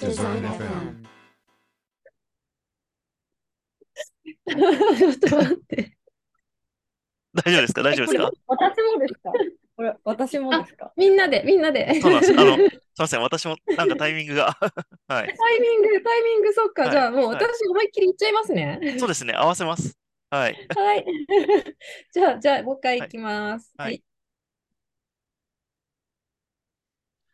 Design FM. ちょっと待って。大丈夫ですか？大丈夫ですか？私もですか？これ、私もですか？みんなで、みんなで。そうなんです。あの、すいません。私もなんかタイミングが。はい。タイミング、タイミング、そっか。はいじゃあもうはい私思いっきり言っちゃいますね。そうですね。合わせます。はい。はい。じゃあ、じゃあ、もう一回いきます。はいはい。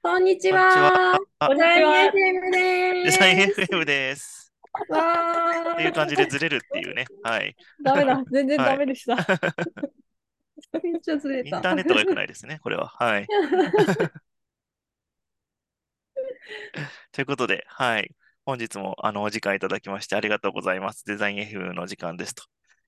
こんにちこんにちはは。あデザイン FM デです。ザイン FM です。わっていう感じでずれるっていうね。はい。ダメだ。全然ダメでした。ー。めっちゃずれた。インターネットが良くないですね。これは。はい。ということで、はい。本日もあのお時間いただきましてありがとうございます。デザイン FM の時間ですと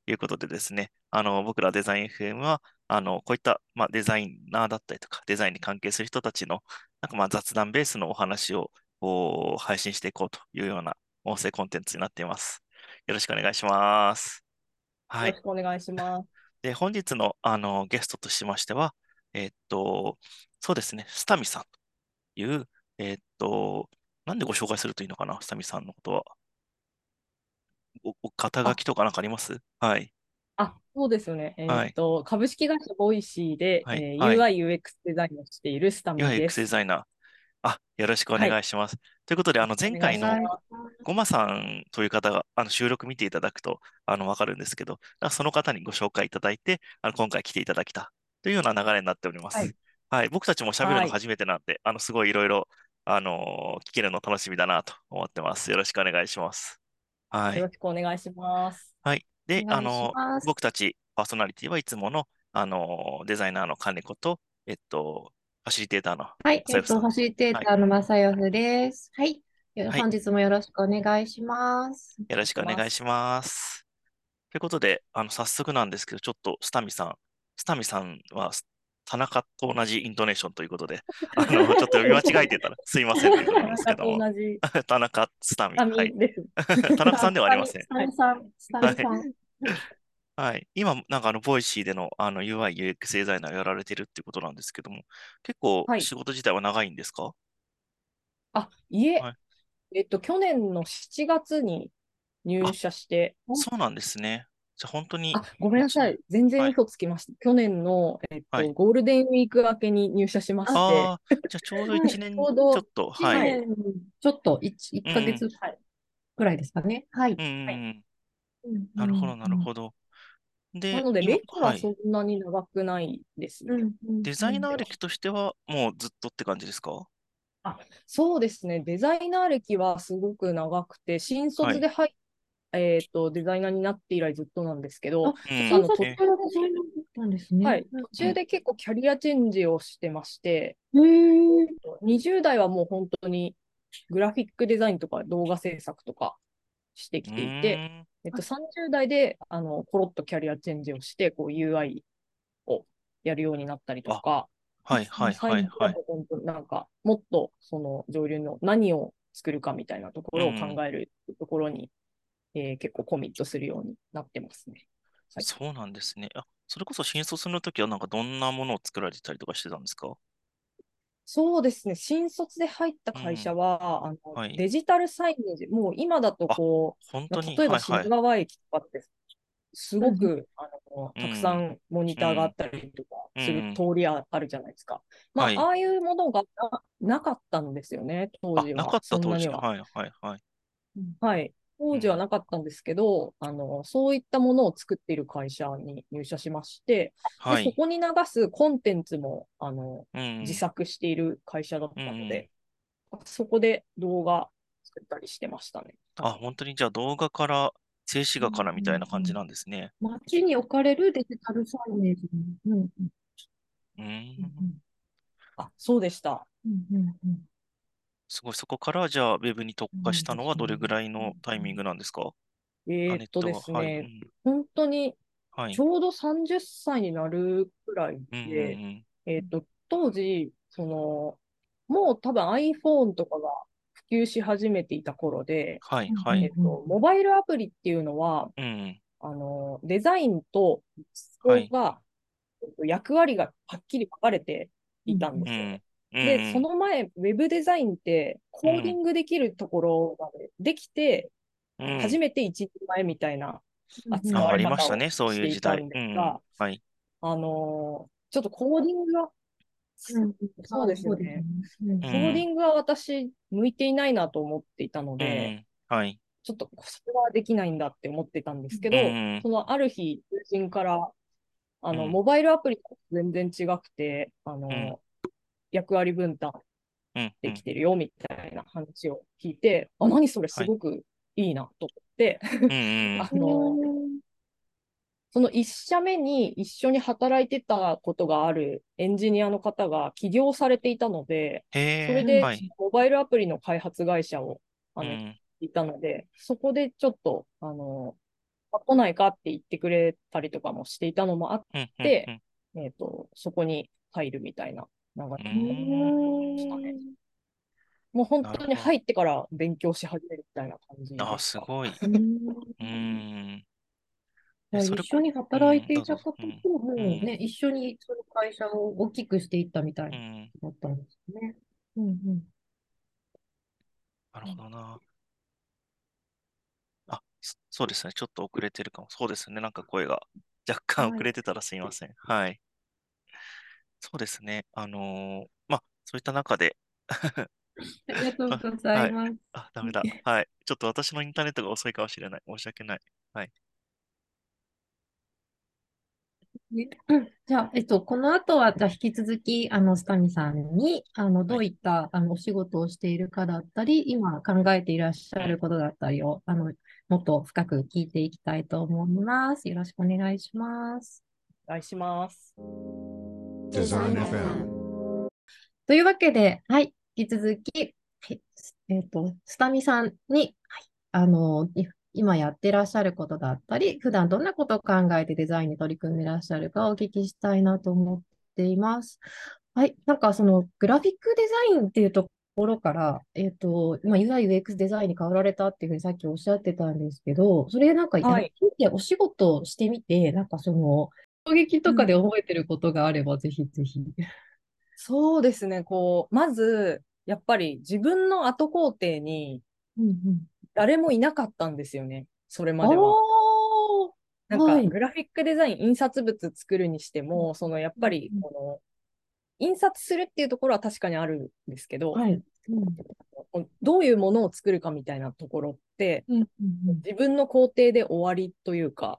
いうことでですね、あの僕らデザイン FM はあのこういった、まあ、デザイナーだったりとか、デザインに関係する人たちのなんかまあ雑談ベースのお話を配信していこうというような音声コンテンツになっています。よろしくお願いします。はいよろ。しくお願いします。で、本日の、あのゲストとしましては、えーっと、そうですね、スタミさんという、えーっと、なんでご紹介するといいのかな、スタミさんのことは。お、お肩書きとかなんかあります？はい。あ、そうですよね。えはいーっと、株式会社 Voicy で、はいえーはい UI、UX デザインをしているスタミで UX デす。ザイナー。あ、よろしくお願いします。ということで、あの、前回のごまさんという方が、あの、収録見ていただくと、あの、わかるんですけど、その方にご紹介いただいて、あの、今回来ていただきたというような流れになっております。はいはい。僕たちも喋るはいの初めてなんで、あの、すごいいろいろ、あのー聞けるの楽しみだなと思ってます。よろしくお願いします。はい。よろしくお願いします。はい。で、あの僕たちパーソナリティはいつもの、あのデザイナーの金子と、えっと、ファシリテーターのはい、えっと、ファシリテーターの正代です。はい。よはい本日もよろしくお願いします。よろしくお願いします。ということで、あの、早速なんですけど、ちょっとスタミさん、スタミさんは田中と同じイントネーションということで、あの、ちょっと読み間違えてたらすいませんというこですけども、同じ田中スタミ、スタミはい。田中さんではありません。はい。今、なんかあの、 Voicy での、あの、UI、UX デザイナーをやられてるってことなんですけども、結構はい。仕事自体は長いんですか？あ、いえ。はい、えっと、去年の7月に入社して、そうなんですね。じゃあ本当に、あ、ごめんなさい。全然嘘つきました。去年の、えっとはいゴールデンウィーク明けに入社しまして、ああ、じゃあちょうどはい1年ちょっと、はい。ちょっと1、一ヶ月はいくらいですかね。はい。なるほど、なるど。ほど。で、なので、今歴ははいそんなに長くないですね。うんうんデザイナー歴としては、もうずっとって感じですか？そうですね、デザイナー歴はすごく長くて、新卒で入っえっと、デザイナーになって以来ずっとなんですけど、途中で結構キャリアチェンジをしてまして、へー。20代はもう本当にグラフィックデザインとか動画制作とかしてきていて、えっと、30代であのコロッとキャリアチェンジをしてこう UI をやるようになったりとか、はいはいはいは。はい本当なんかもっとその上流の何を作るかみたいなところを考えるところに、えー結構コミットするようになってますね。はいそうなんですね。あ、それこそ新卒の時はなんかどんなものを作られてたりとかしてたんですか？そうですね、新卒で入った会社は、あのはいデジタルサイネージ、もう今だとこう、本当に、例えばはいはい。品川駅とかって、すごうく、あのたくさんモニターがあったりとかすうんる通りああるじゃないですか。まあ、はいああいうものがななかったんですよね、当あ、時は。なかった当時。は。はいはいはい。はい。当時はなかったんですけど、あの、そういったものを作っている会社に入社しまして、はい。でそこに流すコンテンツも、あの、うん。自作している会社だったうんので、そこで動画作ったりしてましたね。あ、本当にじゃあ動画から、静止画からみたいな感じなんですね。街に置かれるデジタルサイネージ。うんうんううんん。あ、そうでした。うんうんうんすごい。そこから、じゃあ、ウェブに特化したのはどれぐらいのタイミングなんですか？えーっと。ですね、うん本当にはいち。ょうど30歳になるくらいで、うん。えーっと、当時、その、もう多分 iPhone とかが普及し始めていた頃で、はいうんはい。えっと、モバイルアプリっていうのは、うんうん。あの、デザインと実装が、えっと役割がはっきり分かれていたんですよね。で、その前、ウェブデザインって、コーディングできるところまでできて、うん、初めて一人前みたいなうん扱われ方をあありましたね、そういう時代。していたんうん。ですがはい。あのーちょっとコーディングが、うんそうですよね。うんコーディングは私、向いていないなと思っていたのうで、ん。はい。ちょっとそれはできないんだって思ってたんですけど、うんそのある日、友人から、あの、うんモバイルアプリと全然違くて、あの、ん役割分担うん。できてるよみたいな話を聞いて、あ、何それすごくいいなと思って、うん。うん。あの、その1社目に一緒に働いてたことがあるエンジニアの方が起業されていたので。それではい。モバイルアプリの開発会社をあの、うん。いたので、そこでちょっと、あの、あ来ないかって言ってくれたりとかもしていたのもあっうん。でうんえっ、と、そこに入るみたいな流うれ。んしたねもう本当に入ってから勉強し始めるみたいな感じあ、ですか。すごい。うん一緒に働いていた方とうんもうね、一緒にその会社を大きくしていったみたいだったんですね。うんうん。なるほどな。あ、そそうですね。ちょっと遅れてるかも。そうですね。なんか声が若干はい遅れてたらすいません。はい。そうですね。あのーまあ、そういった中で、ありがとうございます。あ、ダメだ。はい。ちょっと私のインターネットが遅いかもしれない。申し訳ない。ねうん じゃあ、えっと、この後は、じゃあ、引き続き、あの、スタミさんに、あの、どういった、あの、お仕事をしているかだったり、今考えていらっしゃることだったりを、あの、もっと深く聞いていきたいと思います。よろしくお願いします。お願いします。Design FM. というわけで、はい、引き続き、はいえっと、スタミさんに、はい、あの、い今やってらっしゃることだったり、普段どんなことを考えてデザインに取り組んでらっしゃるかをお聞きしたいなと思っています。はい、なんかそのグラフィックデザインっていうところから、えっと、まあ、UI、UX デザインに変わられたっていうふうにさっきおっしゃってたんですけど、それなんかやはいってみて、お仕事をしてみて、なんかその、衝撃とかで覚えてることがあれば、ぜひぜひ。そうですね、こう、まず、やっぱり自分の後工程にうんうん。誰もいなかったんですよね、それまでは。なんか、はい。グラフィックデザイン、印刷物作るにしても、その、やっぱりうん、この、印刷するっていうところは確かにあるんですけど、はい。うん。どういうものを作るかみたいなところって、うんうん自分の工程で終わりというか、うん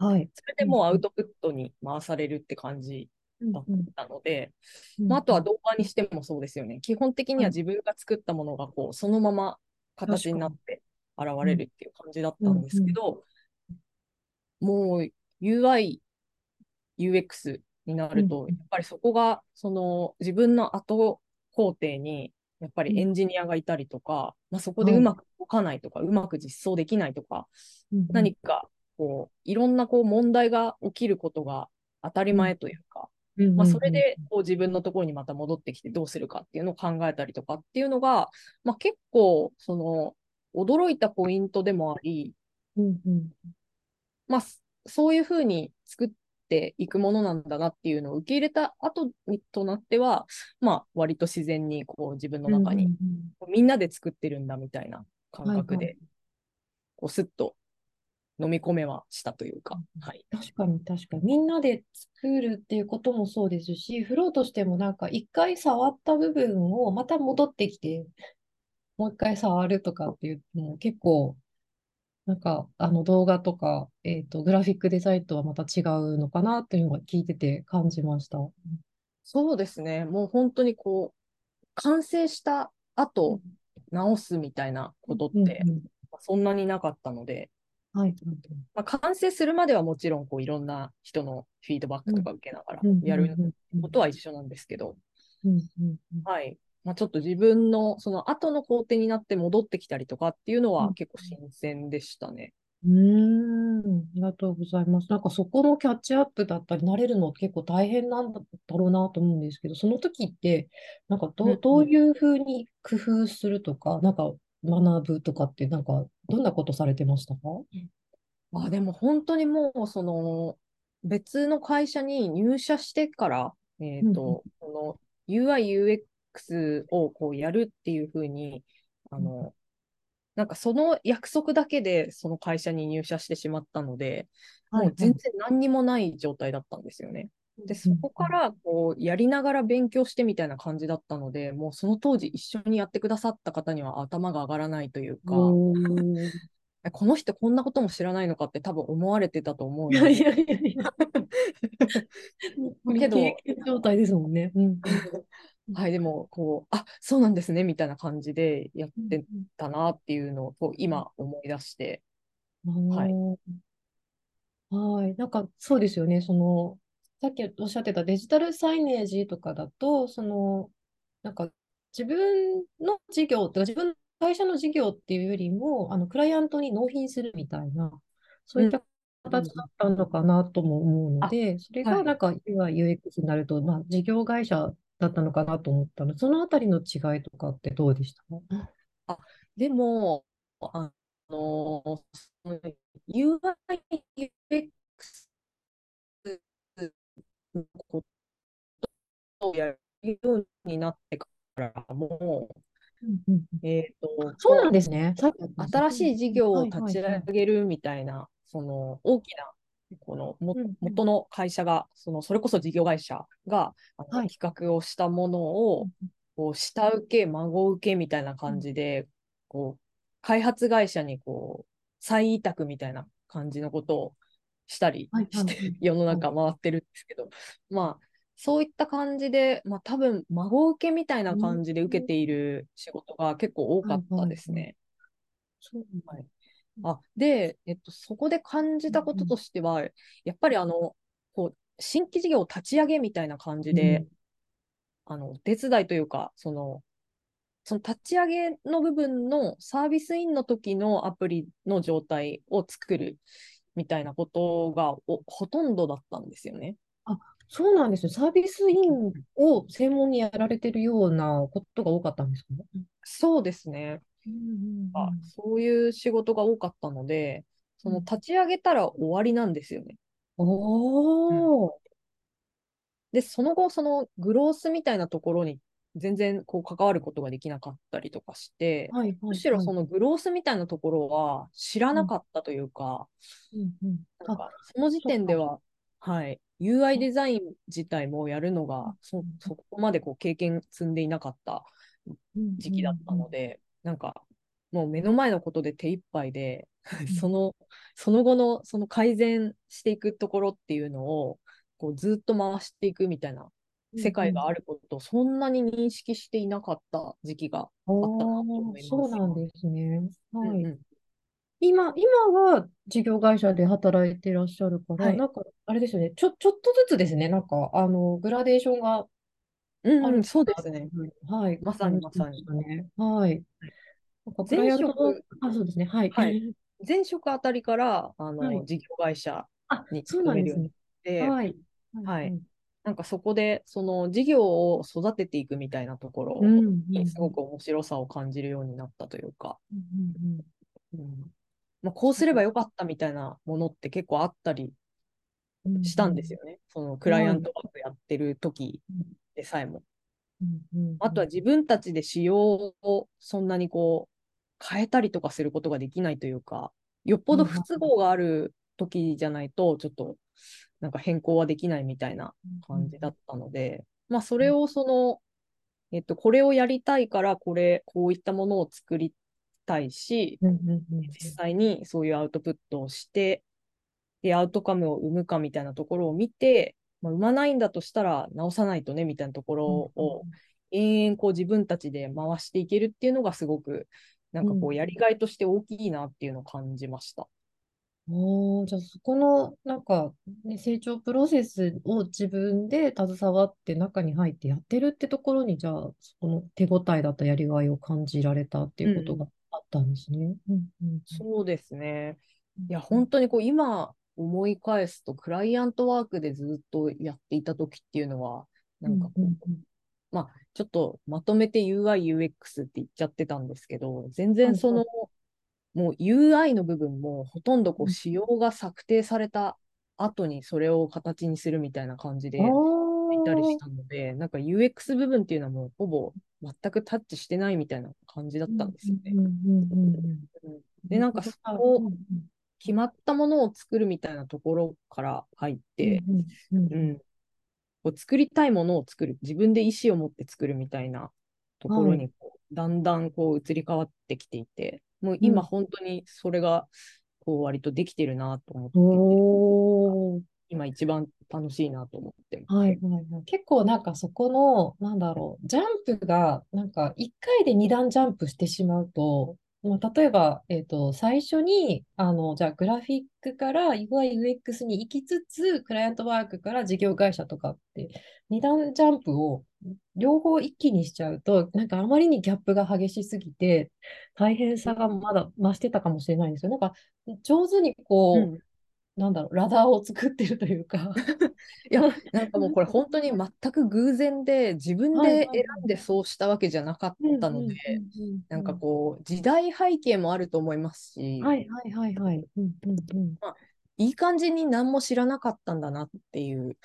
はい。それでもうアウトプットに回されるって感じうんだうん。なので、うんまあ、あとは動画にしてもそうですよね。基本的には自分が作ったものがこうそのまま形になって現れるっていう感じだったんですけど、もう UI、UX になると、うんやっぱりそこがその自分の後工程にやっぱりエンジニアがいたりとか、まあ、そこでうまく動かないとか、うまく実装できないとか、うん。何かこういろんなこう問題が起きることが当たり前というか、うん。まあ、それでこう自分のところにまた戻ってきてどうするかっていうのを考えたりとかっていうのが、まあ、結構その驚いたポイントでもあり、うんうん。まあ、すそういうふうに作っていくものなんだなっていうのを受け入れた後にとなっては、まあ、割と自然にこう自分の中にうんみんなで作ってるんだみたいな感覚で、こうスッと飲み込めはしたというか、はい。確かに確かに。みんなで作るっていうこともそうですし、フローとしてもなんか一回触った部分をまた戻ってきて、もう一回触るとかっていうのも結構、なんかあの動画とか、えっと、グラフィックデザインとはまた違うのかなっていうのが聞いてて感じました。そうですね。もう本当にこう、完成した後、直すみたいなことって、うんうんそんなになかったので、はい。まあ、完成するまではもちろんこういろんな人のフィードバックとか受けながらやることは一緒なんですけど、はい。まあ、ちょっと自分のその後の工程になって戻ってきたりとかっていうのうんは結構新鮮でしたね。うーん、ありがとうございます。なんかそこのキャッチアップだったり、慣れるの結構大変なんだろうなと思うんですけど、その時って、なんかどう、どういうふうに工夫するとか、なんか学ぶとかって、なんかどんなことされてましたか？あ、でも本当にもうその別の会社に入社してから、えっと、この UI、UX をこうやるっていうふうに、あの、なんかその約束だけでその会社に入社してしまったので、もう全然何にもない状態だったんですよね。で、そこからこうやりながら勉強してみたいな感じだったので、もうその当時一緒にやってくださった方には頭が上がらないというか、この人こんなことも知らないのかって多分思われてたと思うので、いやいやいやいや。けど状態ですもんね。うん はい、でもこう、あそうなんですねみたいな感じでやってたなっていうのをこう今思い出して、はいい。はい。なんか、そうですよね。その、さっきおっしゃってたデジタルサイネージとかだと、その、なんか、自分の事業、とか自分の会社の事業っていうよりも、あの、クライアントに納品するみたいな、そういった形だったのかなとも思うので、それはい。がなんか UI、UX になると、まあ、事業会社だったのかなと思ったの。で、そのあたりの違いとかってどうでした？でも、あの、UI、UX のことをやるようになってからもうんうんう、えっと、そうなんですね。新しい事業を立ちはいはいはい上げるみたいな、その大きな、このもうんうん。元の会社が、そのそれこそ事業会社がはい。企画をしたものを、こう下請け、孫請けみたいな感じで、こう開発会社にこう再委託みたいな感じのことをしたりして、世の中回ってるんですけど、まあ、そういった感じで、まあ多分孫請けみたいな感じで受けている仕事が結構多かったですね。そうはいあで、えっと、そこで感じたこととしては、やっぱりあの、こう、新規事業を立ち上げみたいな感じで、あの、手伝いというか、その、その立ち上げの部分のサービスインの時のアプリの状態を作るみたいなことがおほとんどだったんですよね。そうなんですよ。サービスインを専門にやられてるようなことが多かったんですか？そうですね。あそういう仕事が多かったので、その立ち上げたら終わりなんですよね。おー。で、その後、そのグロースみたいなところに全然こう関わることができなかったりとかして、はいはいむしろそはいのグロースみたいなところは知らなかったというか、うんうんなんかその時点では、はい、UI デザイン自体もやるのがそ、そこまでこう経験積んでいなかった時期だったので、なんかもう目の前のことで手一杯で、その、その後のその改善していくところっていうのを、こうずっと回していくみたいな世界があることをそんなに認識していなかった時期があったなと思います。そうなんですね。はい。うんうん今、今は事業会社で働いていらっしゃるから、はいなんか、あれですよね。ちょ、ちょっとずつですね。なんか、あの、グラデーションがうんうん、あるそうですね。はい。まさにままさに。はい。なん前職あ、そうですね。はい。はい前職あたりからあの、はい事業会社あ、に勤めるようにね。なって、はい。はいなんかそこでその事業を育てていくみたいなところにすごく面白さを感じるようになったというか、うんまあ、こうすればよかったみたいなものって結構あったりしたんですよね。そのクライアントワークやってる時でさえも。あとは自分たちで仕様をそんなにこう変えたりとかすることができないというか、よっぽど不都合がある時じゃないと、ちょっとなんか変更はできないみたいな感じだったので、まあそれをその、えっと、これをやりたいから、これ、こういったものを作りたいし、うんうんうん実際にそういうアウトプットをして、で、アウトカムを生むかみたいなところを見て、まあ、生まないんだとしたら直さないとねみたいなところを延々こう自分たちで回していけるっていうのがすごくなんかこううん。やりがいとして大きいなっていうのを感じました。おーじゃあそこのなんか、ね、成長プロセスを自分で携わって中に入ってやってるってところにじゃあそこの手応えだったやりがいを感じられたっていうことがあったんですね。うんうんそうですね。いや、うん本当にこう今思い返すと、クライアントワークでずっとやっていた時っていうのは、なんかこう、うんうんまあ、ちょっとまとめて UI、UX って言っちゃってたんですけど、全然その、もう UI の部分もほとんどこううん。仕様が策定された後にそれを形にするみたいな感じでいたりしたので、なんか UX 部分っていうのはもうほぼ全くタッチしてないみたいな感じだったんですよね。で、なんかそうんこを決まったものを作るみたいなところから入って、う作りたいものを作る、自分で意思を持って作るみたいなところはにこう、だんだんこう移り変わってきていて、もう今うん本当にそれがこう割とできてるなと思っていて、おー今一番楽しいなと思ってます。はいはいはい。結構なんかそこの、なんだろう、ジャンプが、なんか1回で2段ジャンプしてしまうと、まあ、例えば、えっと、最初に、あの、じゃあグラフィックから UI、UX に行きつつ、クライアントワークから事業会社とかって、2段ジャンプを両方一気にしちゃうと、なんかあまりにギャップが激しすぎて、大変さがまだ増してたかもしれないんですよ。なんか、上手にこう、うんなんだろう、ラダーを作ってるというか。いや、なんかもうこれ本当に全く偶然で自分で選んでそうしたわけじゃなかったので、なんかこう時代背景もあると思いますし、はいはいはいはい。うんうんうん。いい感じに何も知らなかったんだなっていう。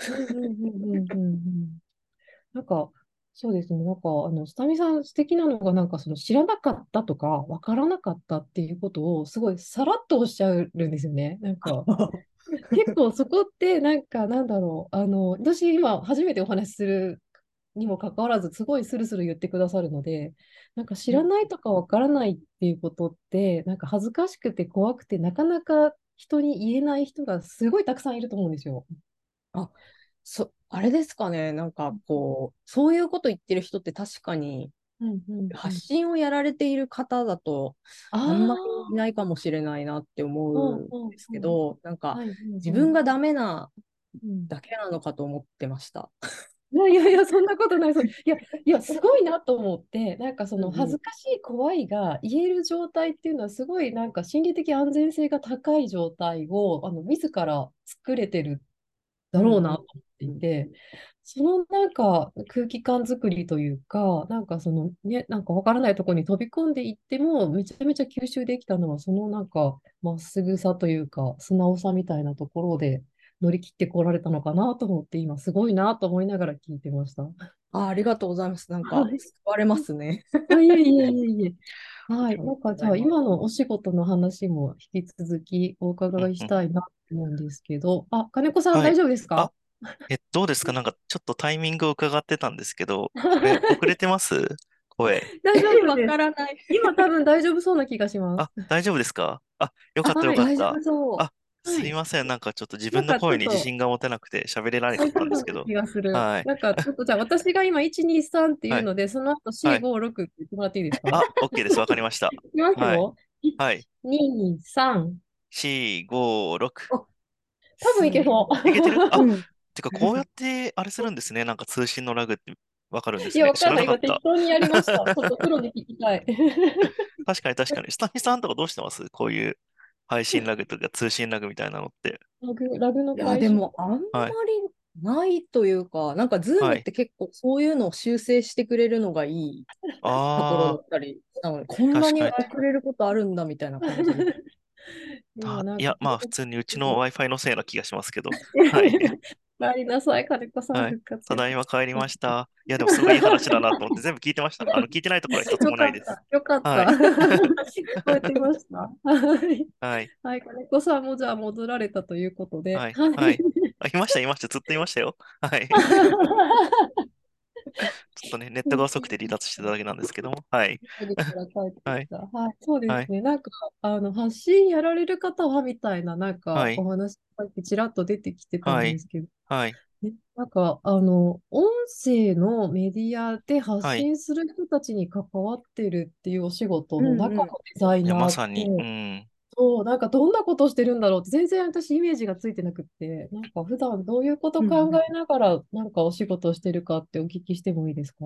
なんか、そうですね。なんか、あの、スタミさん素敵なのが、なんか、その知らなかったとか、わからなかったっていうことを、すごいさらっとおっしゃるんですよね。なんか、結構そこって、なんか、なんだろう。あの、私今、初めてお話しするにもかかわらず、すごいスルスル言ってくださるので、なんか知らないとかわからないっていうことって、なんか恥ずかしくて怖くて、なかなか人に言えない人がすごいたくさんいると思うんですよ。あそあれですかね、なんかこう、そういうこと言ってる人って確かにうんうんうん。発信をやられている方だと、あんまりいないかもしれないなって思うんですけど、なんか自分がダメなうんだけなのかと思ってました。いやいやそんなことない。そいや、いや、すごいなと思って、なんかその恥ずかしい、怖いが言える状態っていうのは、すごいなんか心理的安全性が高い状態を、あの、自ら作れてるだろうなと思っていて、そのなんか空気感作りというか、なんかそのね、なんかわからないところに飛び込んでいっても、めちゃめちゃ吸収できたのは、そのなんかまっすぐさというか、素直さみたいなところで乗り切ってこられたのかなと思って、今すごいなと思いながら聞いてました。あありがとうございます。なんかはい救われますね。あいえいえいえいえ。はい。なんかじゃあ今のお仕事の話も引き続きお伺いしたいなと思うんですけど、あ、金子さんはい大丈夫ですか？え、どうですか？なんかちょっとタイミングを伺ってたんですけど、これ遅れてます？声。大丈夫わです。からない。今多分大丈夫そうな気がします。あ、大丈夫ですか？あ、よかったはいよかった大丈夫。そう。あすいません。なんかちょっと自分の声に自信が持てなくて喋れられなかったんですけど気。がする。はいなんかちょっとじゃあ私が今1、2、3っていうので、その後4、はい5、6って言ってもらっていいですか？あ、OK です。わかりました。いきますよ。はい。2、3。4、5、6。多分いけそう。いけてるあ、うんてかこうやってあれするんですね。なんか通信のラグってわかるんですいや、ね。わかんない。知らなかった。今適当にやりました。ちょっとプロに聞きたい。確かに確かに。スタミさんとかどうしてます？こういう配信ラグとか通信ラグみたいなのって。ラグ、ラグのいや、解消でも、あんまりないというか、なんか、 Zoom って結構そういうのを修正してくれるのがいいところだあったりしたので、こんなに確遅れることあるんだみたいな感じいや、まあ普通にうちの Wi-Fi のせいな気がしますけど。はい。帰りなさい、金子さんはい復活。ただいま帰りました。いや、でもすごいいい話だなと思って全部聞いてました。あの、聞いてないところは一つもないです。よかった。はよかった。聞こえてました。はい。はい。はい、金子さんもじゃあ戻られたということで。はいはい あ、いました、いました。ずっといましたよ。はい。ちょっとね、ネットが遅くて離脱してただけなんですけども。はい。帰ってきたはい、そうですね。なんか、あの、発信やられる方はみたいな、なんかはい、お話がちらっと出てきてたんですけど、はい。ねなんか、あの、音声のメディアで発はい信する人たちに関わってるっていうお仕事の中のデザイナーっまさに。て、うん。そう、なんかどんなことしてるんだろうって全然私イメージがついてなくって、なんか普段どういうこと考えながらなんかお仕事をしてるかってお聞きしてもいいですか？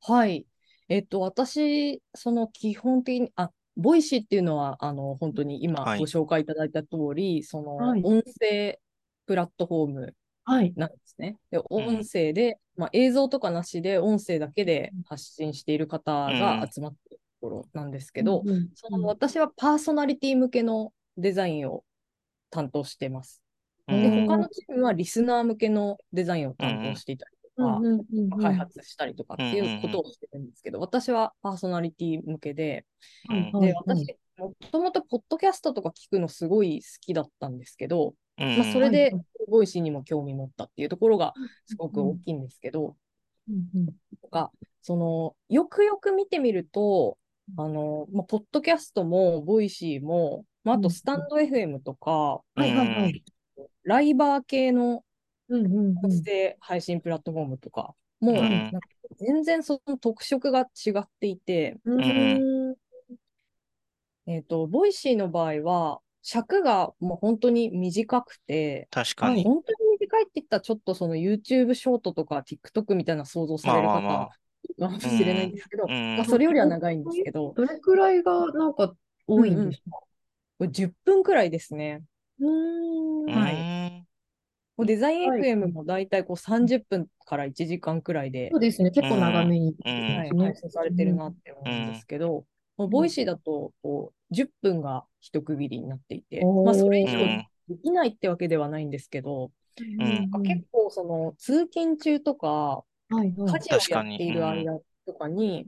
はい。えっと、私、その基本的に、あ、 Voicy っていうのは、あの、本当に今はいご紹介いただいた通り、そのはい音声プラットフォームはい。なんですね。で、音声で、まあ、映像とかなしで音声だけで発信している方が集まってころなんですけど、うんうん。その私はパーソナリティ向けのデザインを担当してます。で、うん他のチームはリスナー向けのデザインを担当していたりとか、うんうんうんうん。開発したりとかっていうことをしてるんですけど、私はパーソナリティ向けで、うんはいで、私、もともとポッドキャストとか聞くのすごい好きだったんですけど、うんまあ、それではい、 Voicy にも興味持ったっていうところがすごく大きいんですけど、うんうん。とか、その、よくよく見てみると、あの、まあ、ポッドキャストも、 Voicy も、まあ、あとスタンド FM とか。ライバー系のうんうんうん。音声配信プラットフォームとかも、うん。なんか全然その特色が違っていて、うん。うんえっと、 Voicy の場合は、尺がもう本当に短くて、確かに。本当に短いって言ったらちょっとその YouTube ショートとか TikTok みたいな想像されるまあまあ方かもしれないんですけど、うん。まあ、それよりは長いんですけど、どれくらいがなんか多いんですか？これ10分くらいですね。うーん。はい。うん。もうデザインはい。FM も大体こう30分から1時間くらいで、そうですね。結構長めに。うん。はい、ですね配信されてるなって思うんですけど、もう Voicy だとこう10分が一区切りになっていて、まあ、それ以上うん。できないってわけではないんですけど、うん。なんか結構その通勤中とか、はいはい。家事をやっている間とかに、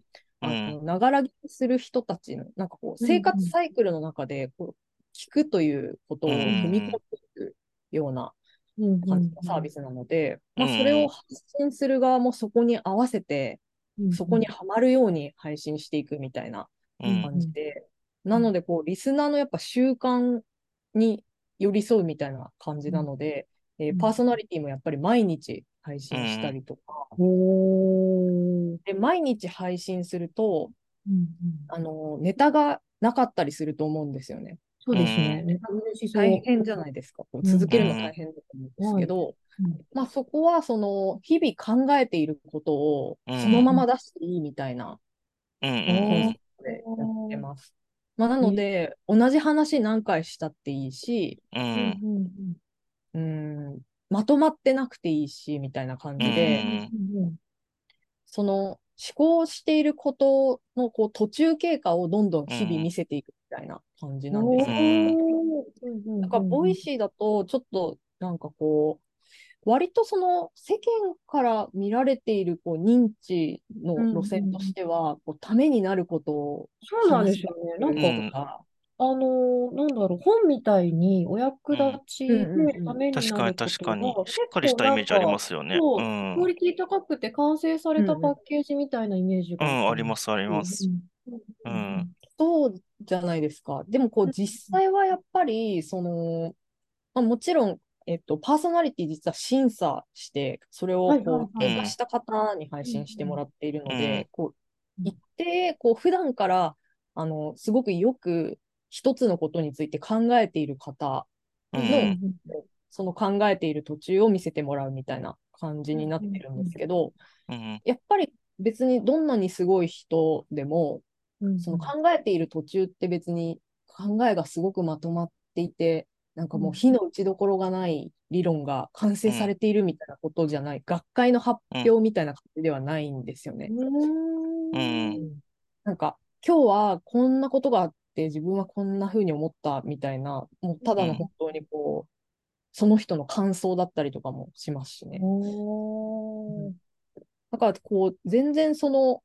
ながら聞きする人たちの、なんかこう、生活サイクルの中でこう聞くということを踏み込んでいくようなうん感じのサービスなので、うん。まあ、それを発信する側もそこに合わせて、そこにはまるように配信していくみたいなうん。感じで、なので、こう、リスナーのやっぱ習慣に寄り添うみたいな感じなので、えーうんパーソナリティもやっぱり毎日配信したりとか、で、毎日配信すると、うんうん。あの、ネタがなかったりすると思うんですよね。そうですね。ネタ。大変。じゃないですか。こううん続けるの大変だと思うんですけど、うんまあそこはその日々考えていることをうん。そのまま出していいみたいなコンセプトでやってます。まあ、なので、同じ話何回したっていいし、ううんんうん。うん、まとまってなくていいし、みたいな感じで、その思考していることのこう途中経過をどんどん日々見せていくみたいな感じなんです。よ。うん。なんか、 Voicy だと、ちょっと、なんかこう、割とその世間から見られているこう認知の路線としては、こうためになることをそうなんですよね。なんか、うん。とか、あのーなんだろう、本みたいにお役立ちでうんうんうん。ために確かになること確かに。が。しっかりしたイメージありますよね。そうう、ん。クオリティ高くて完成されたパッケージみたいなイメージがうん、あります、あります。うんうんそうじゃないですか。でもこう実際はやっぱり、その、まあ、もちろん、えっと、パーソナリティ実は審査して、それをはいはいこう、はい経過した方に配信してもらっているのうん。で、こう、うん一定、こう、普段から、あの、すごくよく一つのことについて考えている方うのん。その考えている途中を見せてもらうみたいな感じになってるんですけど、うん。やっぱり別にどんなにすごい人でも、うんその考えている途中って別に考えがすごくまとまっていて、なんかもう火の打ちどころがない理論が完成されているみたいなことじゃない、学会の発表みたいな感じではないんですよね。うんなんか今日はこんなことがあって自分はこんな風に思ったみたいな、もうただの本当にこう、その人の感想だったりとかもしますしね。だからこう、全然その、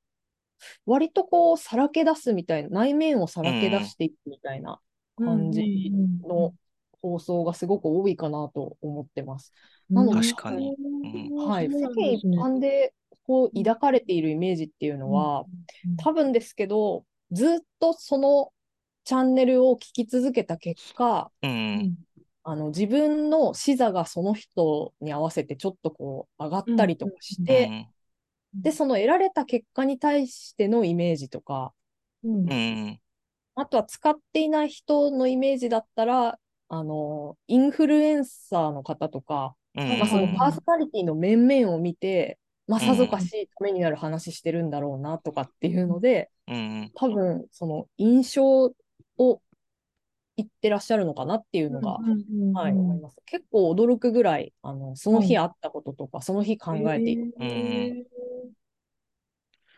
割とこう、さらけ出すみたいな、内面をさらけ出していくみたいな感じの放送がすごく多いかなと思ってます。なので確かに。うん。はい。世間一般般でこう、抱かれているイメージっていうのは、多分ですけど、ずっとそのチャンネルを聞き続けた結果、うん。あの自分の視座がその人に合わせてちょっとこう上がったりとかして、で、その得られた結果に対してのイメージとか、うんうん。あとは使っていない人のイメージだったら、あの、インフルエンサーの方とか、うんまあ、そのうんパーソナリティの面々を見て、まあ、うんさぞかしいためになる話してるんだろうなとかっていうので、うん。多分、その印象を言ってらっしゃるのかなっていうのが、はい、思います。結構驚くぐらい、あの、その日あったこととか、その日考えているうん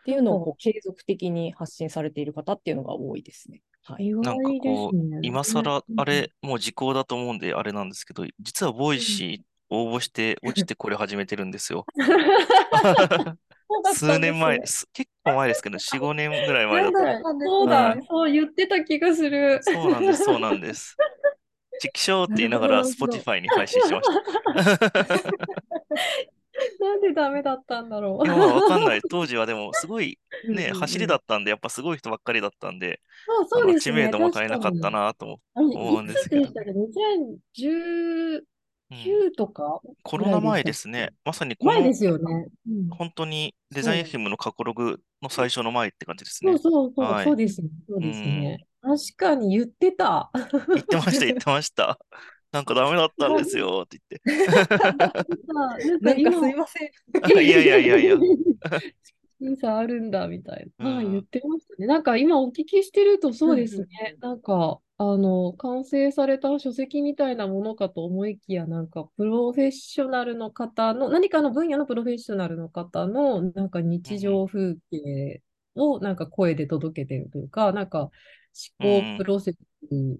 っていうのをこう継続的に発信されている方っていうのが多いですね。はい。意なんかこう、ね。今更あれ、もう時効だと思うんであれなんですけど、実は Voicy 応募して落ちてこれ始めてるんですよ。数年前です、結構前ですけど、4、5年ぐらい前だった。そうだ、そう言ってた気がする。そうなんです、そうなんです。チキショーって言いながら Spotify に配信しました。なんでダメだったんだろう。いや、わかんない。当時はでも、すごいね、走りだったんで、やっぱすごい人ばっかりだったんで、そうそう、知名度も変えなかったなと思うんですけど。2010う。うんとか？コロナ前ですね。まさにこの前ですよね。うん本当にデザイン FM の過去ログの最初の前って感じですそうね。そうそう、はいそうですね。そうですね。確かに言ってた。言ってました、言ってました。なんかダメだったんですよって言って。なんかなんか今すいません。いやいやいやいや。審査あるんだみたいな。はい、うん言ってましたね。なんか今お聞きしてるとそうですうんね。なんか、あの、完成された書籍みたいなものかと思いきや、なんかプロフェッショナルの方の、何かの分野のプロフェッショナルの方の、なんか日常風景をなんか声で届けてるというか、なんか思考プロセス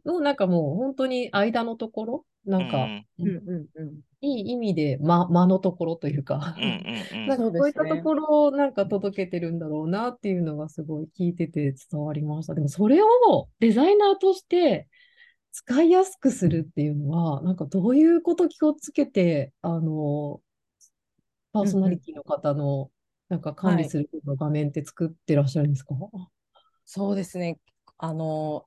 の、なんかもう本当に間のところ、なんか、うんうん。いい意味で間、間のところというか、なんかそういったところをなんか届けてるんだろうなっていうのがすごい聞いてて伝わりました。でもそれをデザイナーとして使いやすくするっていうのは、なんかどういうこと気をつけて、あの、パーソナリティの方のなんか管理するような画面って作ってらっしゃるんですか？そうですね。あの、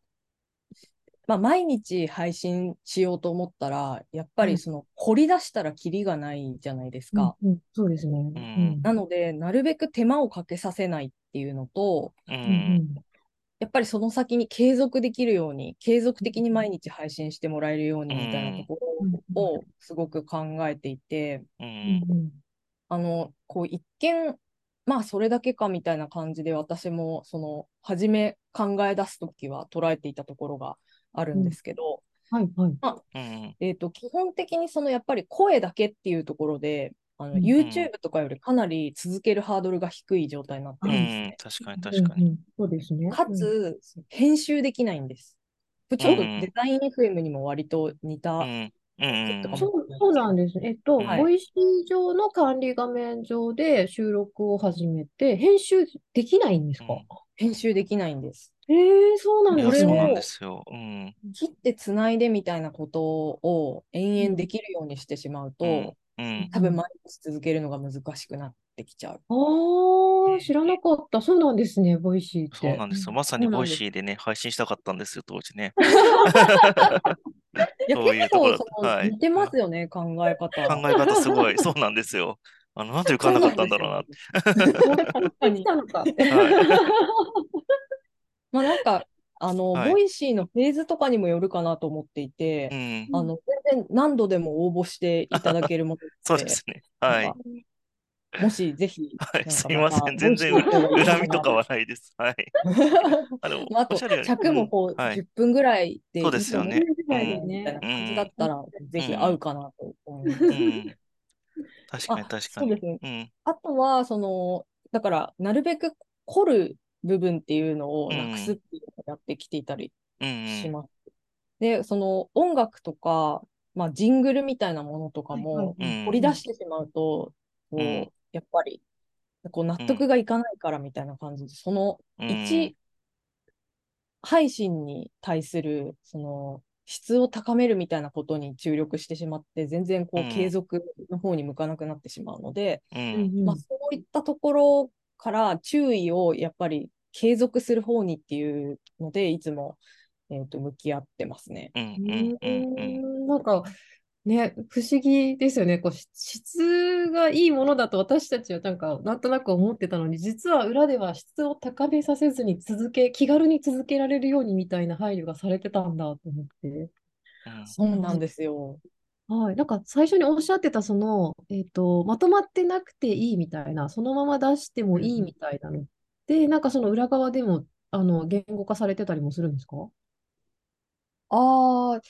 まあ、毎日配信しようと思ったら、やっぱうん。りその、凝り出したらキリがないじゃないですか。うんうん。そうですね。うん。なので、なるべく手間をかけさせないっていうのと、やっぱりその先に継続できるように、継続的に毎日配信してもらえるようにみたいなところをすごく考えていて、あの、こう一見、まあそれだけかみたいな感じで私もその初め考え出すときは捉えていたところがあるんですけど、はいはい。うん。えっと、基本的にそのやっぱり声だけっていうところで、あのうん。YouTube とかよりかなり続けるハードルが低い状態になってうるんですね。ん。確かに確かに。うんうんそうですね。かつ、編集できないんです。ちょうどうんデザイン FM にも割と似た、うん。そう、そうなんですね。えっと、はい。ボイシー上の管理画面上で収録を始めて、編集できないんですか？うん編集できないんです。ええそうなんですそうなんね。ですよ。うん。切ってつないでみたいなことを延々できるようにしてしまうと、うんうん。多分毎日続けるのが難しくなってきちゃう。ああ、知らなかった。そうなんですね、ボイシーって。そうなんですよ。まさにボイシーでね、配信したかったんですよ、当時ね。いや、そういう結構そのはい似てますよね、考え方。考え方すごい。そうなんですよ。あの、なんで受かんなかったんだろうなって。確かに。来たのか。まあなんか、あの、はいボイシーのフェーズとかにもよるかなと思っていて、うん。あの、全然何度でも応募していただけるものそうですね。はい。もしぜひ、はい。なんかすいません。全然恨みとかはないです。はい。あ、でも、まあ、あと、おっしゃるように尺もこう、うんはい10分ぐらいでいいそうですよねみたいな感じだうんったら、ぜひ合うかなと思います。うん。確かにあ確かに。そうですね。うん。あとは、その、だから、なるべく凝る部分っていうのをなくすっていうのをやってきていたりうんうん。します。で、その音楽とか、まあ、ジングルみたいなものとかも、うん掘り出してしまうと、こう、うんやっぱり、こう納得がいかないからみたいな感じで、そのうん一配信に対する、その、質を高めるみたいなことに注力してしまって、全然こう継続の方に向かなくなってしまうので、うん。まあ、そういったところから注意をやっぱり継続する方にっていうので、いつも、えー、と向き合ってますね。うん。ううん。うん。うん。んなんかね、不思議ですよね。こうし質がいいものだと私たちはなんかなんとなく思ってたのに、実は裏では質を高めさせずに続け、気軽に続けられるようにみたいな配慮がされてたんだと思って。そうなんですよ。はい、なんか最初におっしゃってたその、えっと、まとまってなくていいみたいな、そのまま出してもいいみたいなのって、なんかその裏側でもあの言語化されてたりもするんですか？ああ、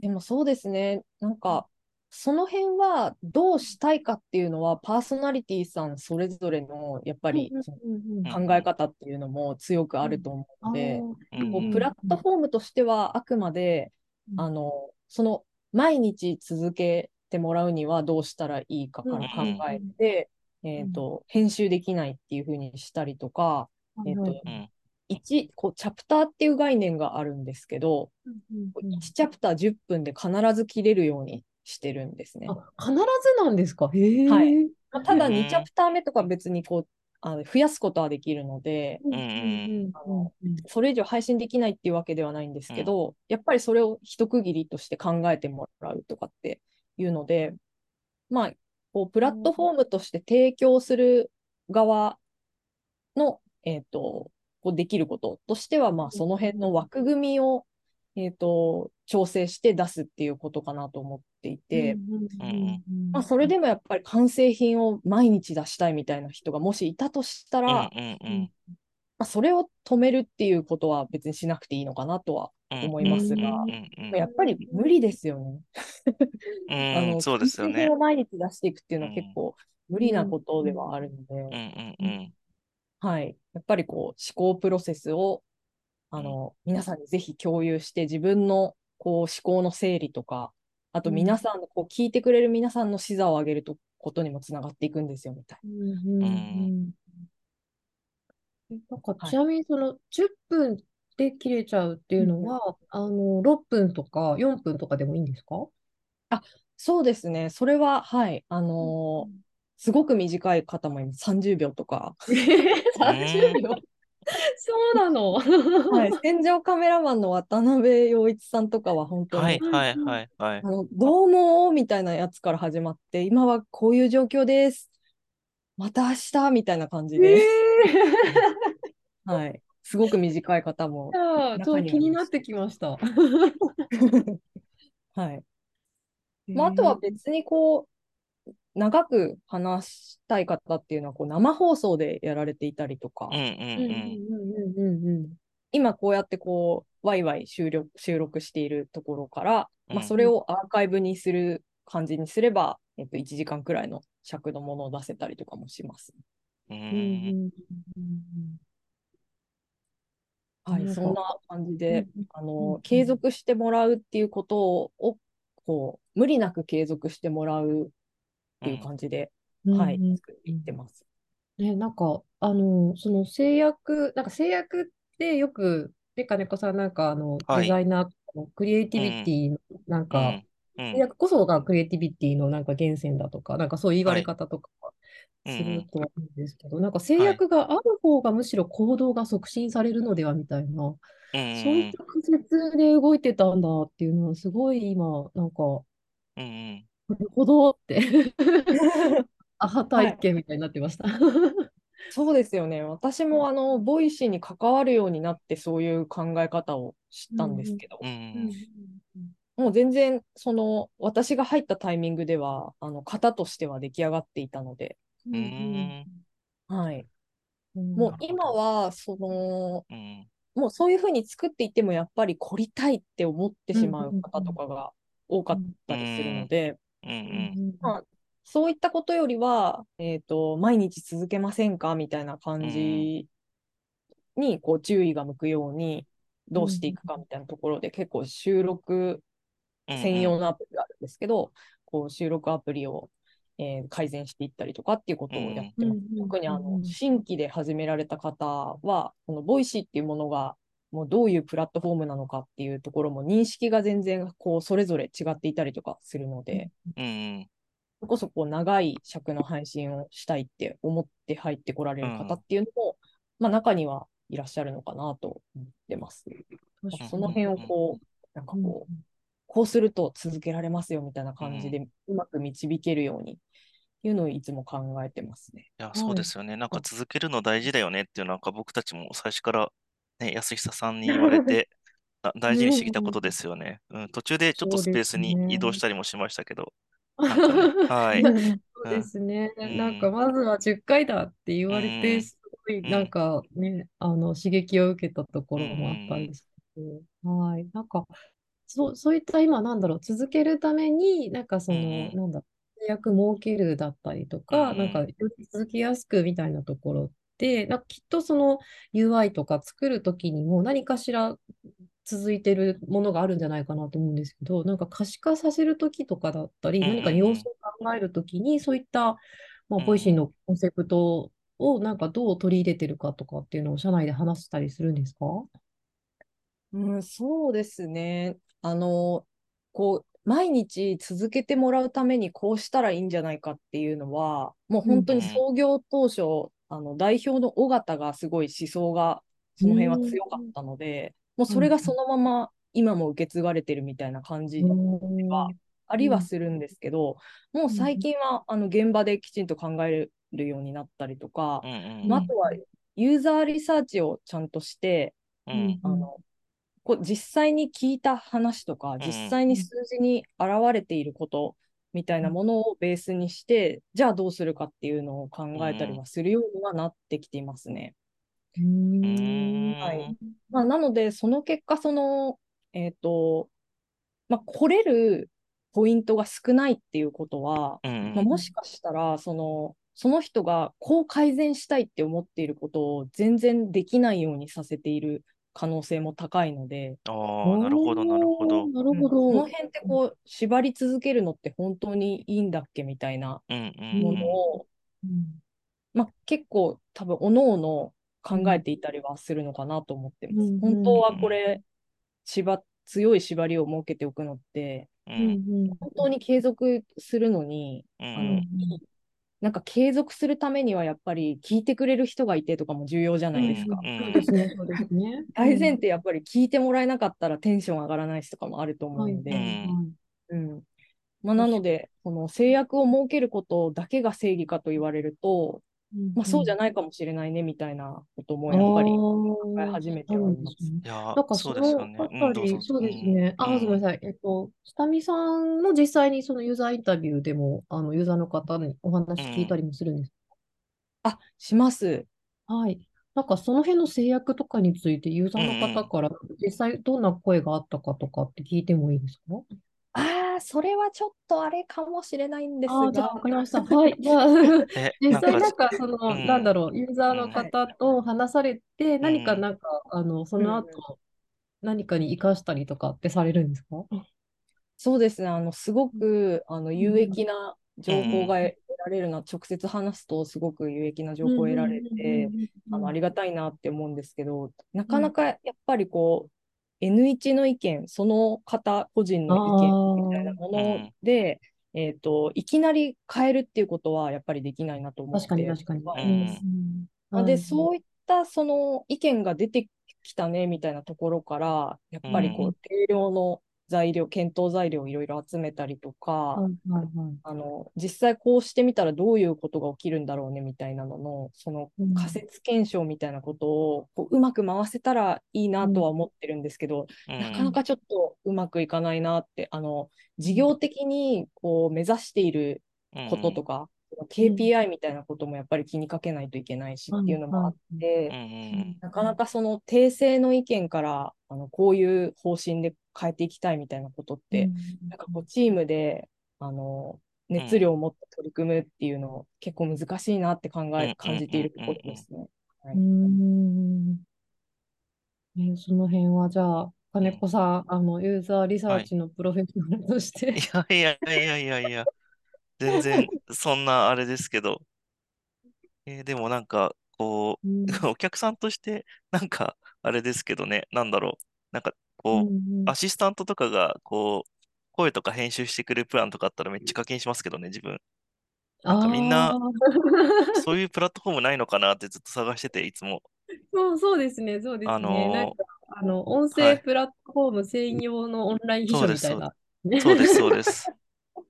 でもそうですね。なんか、その辺はどうしたいかっていうのは、パーソナリティさんそれぞれのやっぱりそのうん考え方っていうのも強くあると思うので、うんこうプラットフォームとしてはあくまで、うん。あのその毎日続けてもらうにはどうしたらいいかから考えて、えーと編集できないっていうふうにしたりとか、えーとうん1こうチャプターっていう概念があるんですけど、1チャプター10分で必ず切れるようにしてるんですね。あ、必ずなんですか？はい。まあただうん2チャプター目とか別にこうあの増やすことはできるので、うんうんうんうん。それ以上配信できないっていうわけではないんですけど、やっぱりそれを一区切りとして考えてもらうとかっていうので、まあ、こうプラットフォームとして提供する側の、えっ、と、こうできることとしては、まあ、その辺の枠組みを、えっ、と、調整して出すっていうことかなと思っていて、まあ、それでもやっぱり完成品を毎日出したいみたいな人がもしいたとしたうんら、まあ、それを止めるっていうことは別にしなくていいのかなとはうん思いますが、やっぱり無理ですよね。うん。あのそうですよね。完成品を。毎日出していくっていうのは結構無理なことではあるので、うんうんうんはい。やっぱりこう思考プロセスをあの、皆さんにぜひ共有して自分のこう思考の整理とか、あとうん皆さんのこう聞いてくれる皆さんの視座を上げるとことにもつながっていくんですよみたいうんうんうんえなんかはいちなみにその10分で切れちゃうっていうのは、あの6分とか4分とかでもいいんですか？な。そうですね。それは、はい。あのーすごく短い方もいます。30秒とか。30秒 そうなの。はい。戦場カメラマンの渡辺陽一さんとかは本当に、はいはいはいはいあ。の、どうもみたいなやつから始まって、今はこういう状況です。また明日みたいな感じえで、ーはい。すごく短い方もじ。ゃあ、ちょっと気になってきました。はい。まあ、あとは別にこう、長く話したい方っていうのは、こう、生放送でやられていたりとか。うん、うんうん。うんうんうん今こうやってこう、ワイワイ収録収録しているところから、まあ、うん。それをアーカイブにする感じにすれば、えっと、1時間くらいの尺のものを出せたりとかもします。うんううんうんうん。んはい、そんな感じで、うんあうんの、継続してもらうっていうことを、をこう、無理なく継続してもらうっていう感じで、うんはい、うん。作っていってます。ね、なんか、あの、その制約、なんか制約ってよく、ね、金子さんなんか、あの、はい。デザイナーのクリエイティビティの、なんうか、制約こそがクリエイティビティのなんか源泉だとか、なんかそういう言われ方とかうんするとは思うんですけど、なんか制約がある方がむしろ行動が促進されるのではみたいな、うん。そういった仮説で動いてたんだっていうのは、すごい今、なんか、うんうんなるほどって、アハ体験みたいになってました。そうですよね。私もあの、ボイシーに関わるようになって、そういう考え方を知ったんですけど。う、んもう全然、その、私が入ったタイミングでは、あの、型としては出来上がっていたので、うんうん。はい。うん。もう今は、その、うん。もうそういうふうに作っていっても、やっぱり凝りたいって思ってしまう方とかが多かったりするので、うんうん。まあ、そういったことよりは、えっと、毎日続けませんかみたいな感じに、こう、注意が向くように、どうしていくかみたいなところで、結構収録うん専用のアプリがあるんですけど、こう、収録アプリを、えー改善していったりとかっていうことをやってます。特にあの、新規で始められた方は、このボイシーっていうものが、もうどういうプラットフォームなのかっていうところも認識が全然こうそれぞれ違っていたりとかするので、うんうんそれこそこう長い尺の配信をしたいって思って入ってこられる方っていうのも、まあ中にはいらっしゃるのかなと思ってます。その辺をこう、なんかこう、こうすると続けられますよみたいな感じでうまく導けるようにっていうのをいつも考えてますね。いや、そうですよね。なんか続けるの大事だよねっていうなんか僕たちも最初から、ね、安久さんに言われ て、だ大事にしてきたことですよね。うん、途中でちょっとスペースに移動したりもしましたけど、ねはい。そうですね。うん。なんか、まずは10回だって言われて、うんすごい、なんかね、あの、刺激を受けたところもあったんですけど、はい。なんか、そう、そういった今、なんだろう、続けるために、なんかその、うんうん。なんだ、制約設けるだったりとか、うんうん。なんか、より続きやすくみたいなところって、なんかきっとその UI とか作るときにも何かしら続いてるものがあるんじゃないかなと思うんですけど、なんか可視化させるときとかだったり、何か要素を考えるときに、そういった、まあ、うん。ボイシーのコンセプトをなんかどう取り入れてるかとかっていうのを社内で話したりするんですか？うん、そうですね。あの、こう、毎日続けてもらうためにこうしたらいいんじゃないかっていうのは、もう本当にうん。創業当初、あの代表の尾形がすごい思想が、その辺は強かったので、もうそれがそのまま今も受け継がれてるみたいな感じはありはするんですけど、もう最近はあの現場できちんと考えるようになったりとかまああとはユーザーリサーチをちゃんとして、うんあのこう実際に聞いた話とか、ん実際に数字に現れていることみたいなものをベースにして、じゃあどうするかっていうのを考えたりはするようにはなってきていますね。ううーん。んはい。まあ、なので、その結果、その、えっと、まあ、来れるポイントが少ないっていうことは、うん。まあ、もしかしたら、その、その人がこう改善したいって思っていることを全然できないようにさせている可能性も高いので、ああ、なるほど、なるほど。なるほうん。このど。辺ってこう縛り続けるのって本当にいいんだっけみたいなうんうもん。のを、うん。まあ、結構多分おのおの考えていたりはするのかなと思ってます。うん本当はこれ縛強い縛りを設けておくのってううんん。本当に継続するのに、うあのんなんか継続するためにはやっぱり聞いてくれる人がいてとかも重要じゃないですか。うんそうですね、そうですね。大前提やっぱり聞いてもらえなかったらテンション上がらないしとかもあると思うので、はいうんまあ、なので、この制約を設けることだけが正義かと言われると、まあ、そうじゃないかもしれないねみたいなこともやっぱり考え始めてはいます。いやなんかそのですよね。あ。たり、そうですうんね。あ、うんごめんなさい。えっと、下見さんも実際にそのユーザーインタビューでも、あの、ユーザーの方にお話聞いたりもするんですあ、します。はい。なんかその辺の制約とかについてユーザーの方から実際どんな声があったかとかって聞いてもいいですか？ああ、それはちょっとあれかもしれないんですああ、じゃあがわかりました。はい。じゃあ、え、実際ななんん。かその、うんなんだろう、ユーザーのはい方と話されて、何かうん。なんか、あの、そのうん後、何かに生かしたりとかってされるんですか？そうですね、あの、すごく、あの、有益な情報が得られるな、直接話すとすごく有益な情報を得られて、あの、ありがたいなって思うんですけど、なかなかやっぱりこう、N1 の意見、その方個人の意見みたいなもので、えっと、いきなり変えるっていうことはやっぱりできないなと思って。確かに確で、そういったその意見が出てきたねみたいなところから、やっぱりこうう、定量の材料、検討材料をいろいろ集めたりとか、はいはいはい。あの、実際こうしてみたらどういうことが起きるんだろうねみたいなのの、そのうん。仮説検証みたいなことをこううまく回せたらいいなとは思ってるんですけど、うん。なかなかちょっとうまくいかないなって、あの、事業的にこう目指していることとか、KPI みたいなこともやっぱり気にかけないといけないしっていうのもあって、うんうんなかなかその訂正の意見からあのこういう方針で変えていきたいみたいなことって、なんかこうチームであの熱量を持って取り組むっていうの結構難しいなって考うんえ感じているところですね。はうーん。ね、その辺はじゃあ、金子さん、あの、ユーザーリサーチのプロフェッショナルとして、いやいやいやいやいや、全然 そんなあれですけど、えーでもなんか、こう、うん お客さんとして、なんか、あれですけどね、なんだろう、なんか、うこう、んうんアシスタントとかが、こう、声とか編集してくれるプランとかあったらめっちゃ課金しますけどね、自分。なんかみんなあー そういうプラットフォームないのかなってずっと探してて、いつも。そう、そうですね、そうですあのね。ーなんか、あの、音はい声プラットフォーム専用のオンライン秘そうです書みたいな。そうです、そうです。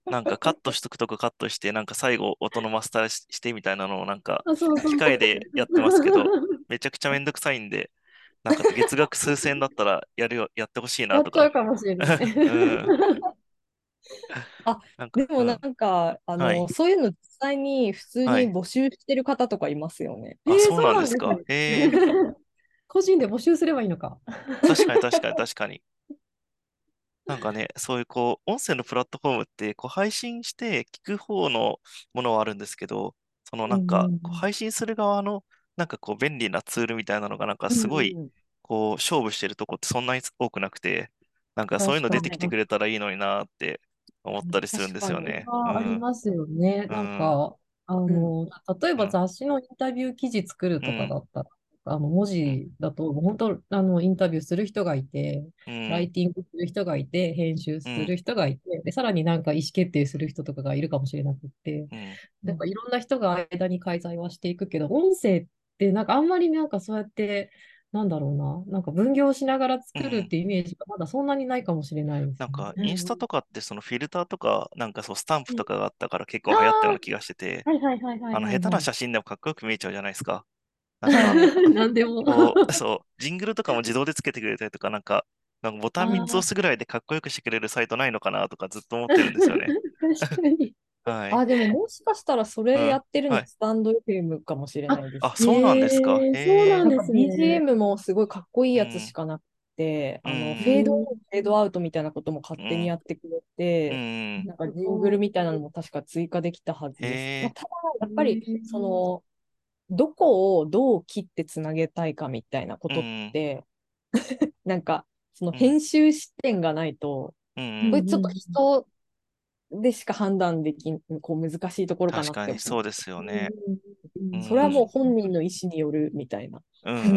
なんかカットしとくとこカットして、なんか最後音のマスターししてみたいなのをなんか機械でやってますけど、めちゃくちゃめんどくさいんで、なんか月額数千だったらやるよ、やってほしいやなとか。っちゃうかもしれない。うん あなんか、でもなうんんか、あの、はいそういうの実際に普通はいに募集してる方とかいますよね。あ、えーそうなんですか。えね 個人で募集すればいいのか。確かに確かに確かに。なんかね、そういうこう、音声のプラットフォームって、こう配信して聞く方のものはあるんですけど、そのなんか、こう配信する側の、なんかこう、便利なツールみたいなのが、なんかすごい、こう、勝負してるとこってそんなに多くなくて、なんかそういうの出てきてくれたらいいのになって思ったりするんですよね。あありうん。ますよね。なんうんか、あの、例えばうん雑誌のインタビュー記事作るとうんかだったら、あの文字だと、本当、あの、インタビューする人がいて、うん。ライティングする人がいて、編集する人がいて、で、さらになんか意思決定する人とかがいるかもしれなくって、うん。なんかいろんな人が間に介在はしていくけど、音声ってなんかあんまりなんかそうやって、なんだろうな、なんか分業しながら作るってイメージがまだそんなにないかもしれないですなんか、ね。インスタとかってそのフィルターとか、なんかそう、スタンプとかがあったから結構流行ったような気がしてて、あの、はい下手なはい。写真でもかっこよく見えちゃうじゃないですか。なんか、なんでも。そう、ジングルとかも自動でつけてくれたりとか、なんか、なんかボタン3つ押すぐらいでかっこよくしてくれるサイトないのかなとかずっと思ってるんですよね。確かに。はい。あ、でももしかしたらそれやってるうんはいのスタンド FM かもしれないです。あ、そうなんですか。そうなんですね。BGM もすごいかっこいいやつしかなくて、うんあの、うんフェードイン、フェードアウトみたいなことも勝手にやってくれうて、ん。なんかジングルみたいなのも確か追加できたはずです。まあ、ただ、やっぱりうん、その、どこをどう切ってつなげたいかみたいなことって、なんか、そのうん編集視点がないと、うんこれちょっと人でしか判断できん、こう難しいところかなって確かにそうですよね。うんうんそれはもう本人の意思によるみたいな。うんうんう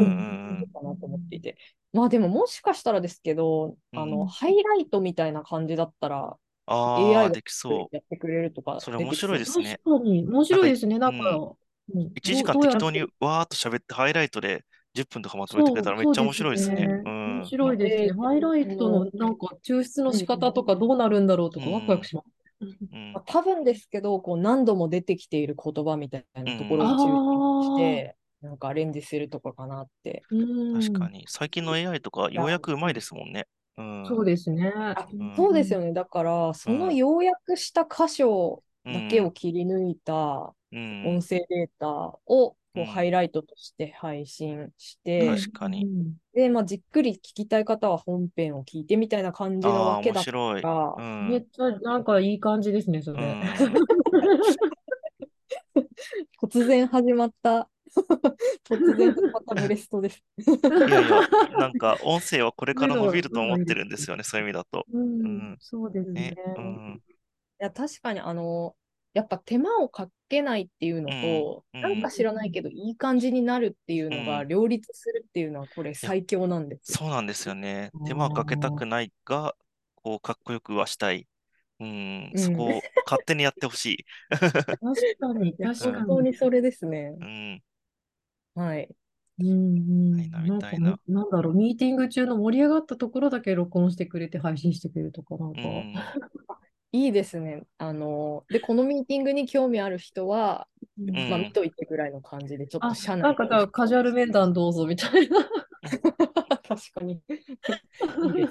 ん かなと思っていて。まあでももしかしたらですけど、うんあの、ハイライトみたいな感じだったら、あ AI あ、ができそう。やってくれるとかそれ面白いですね確かに、面白いですね。なんなんか、うん1時間どうどうや適当にわーっと喋ってハイライトで10分とかまとめてくれたらめっちゃ面白いですね。う面ん。白いですね。えーハイライトのなんか抽出の仕方とかどうなるんだろうとかうんワクワクします。うんまあ、多分ですけど、こう何度も出てきている言葉みたいなところを中心にして、なんかアレンジするとかかなって。うん確かに。最近の AI とかようやくうまいですもんね。うん。そうですね。そうですよね。だから、その要約した箇所だけを切り抜いたうん。音声データをこうハイライトとして配信して、確かにうんで、まあ、じっくり聞きたい方は本編を聞いてみたいな感じのああ、わけだった面白い。ら、うん。めっちゃなんかいい感じですね、それ。うん 突然始まった、突然始まったブレストです。いやいや、なんか音声はこれから伸びると思ってるんですよね、そういう意味だと。うんうんそうですねね。。うん。いや、確かに、あの、やっぱ手間をかけないっていうのと、うんなんか知らないけど、いい感じになるっていうのがうん両立するっていうのは、これ最強なんですよ。そうなんですよね手間をかけたくないが、こう、かっこよくはしたい。うん、そこを勝手にやってほしい。確かに、い や確かに。本当にそれですね。うん。はい。うんなんなんだろう、ミーティング中の盛り上がったところだけ録音してくれて配信してくれるとか、なんか。うん。いいですね。あの、で、このミーティングに興味ある人は、うんうんまあ、見といてぐらいの感じで、ちょっあと社内なんか、カジュアル面談どうぞみたいな。確かに。いいね。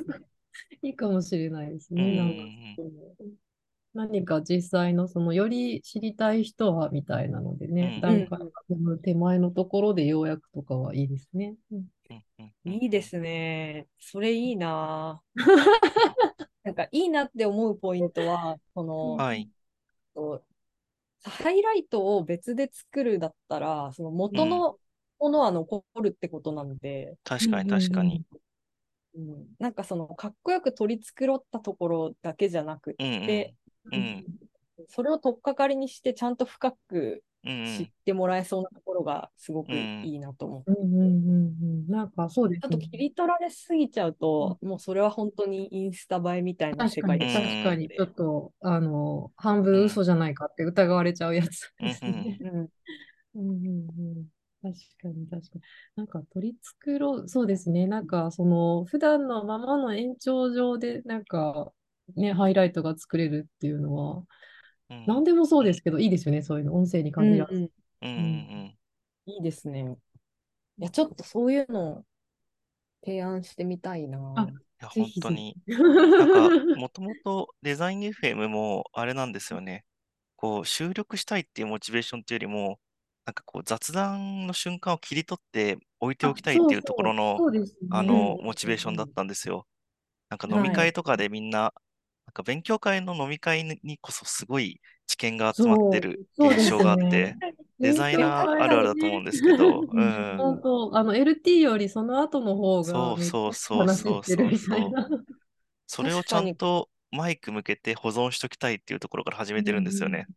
いいかもしれないですうね。なんか、ん。何か実際の、その、より知りたい人は、みたいなのでね、うん段階踏む手前のところで要約とかはいいですね。うんいいですね。それいいなぁ。なんかいいなって思うポイントは、その、はい。とハイライトを別で作るだったら、その元のものは残るってことなんで、確かに確かに。うんなんかそのかっこよく取り繕ったところだけじゃなくうんうん。て、うんそれを取っかかりにしてちゃんと深くうん知ってもらえそうなところがすごくいいなと思って。うんうんうんうん。なんか、そうですちょっとね。切り取られすぎちゃうと、もうそれは本当にインスタ映えみたいな世確かに、界で確かに、ちょっと、あの、半分嘘じゃないかって疑われちゃうやつですね。うんうんうんうん確かに、確かに。なんか取り繕う、そうですね。なんか、その、普段のままの延長上で、なんか、ね、ハイライトが作れるっていうのは、うん。何でもそうですけど、いいですよね。そういうの、音声に限らず。うんうんうんいいですね。いや、ちょっとそういうのを提案してみたいな。あいや、ぜひぜ本当に。ひ。なんか、もともとデザイン FM もあれなんですよね。こう、収録したいっていうモチベーションっていうよりも、なんかこう、雑談の瞬間を切り取って置いておきたいっていうところの、そうですねあの、うんモチベーションだったんですよ。なんか飲みはい会とかでみんな、か勉強会の飲み会にこそすごい知見が集まってるそうそう現象があってね、デザイナーあるあるだと思うんですけど、うん。本当、あの LT よりその後の方そうがそうそう話そうしてるみたいな。それをちゃんとマイク向けて保存しときたいっていうところから始めてるんですよね。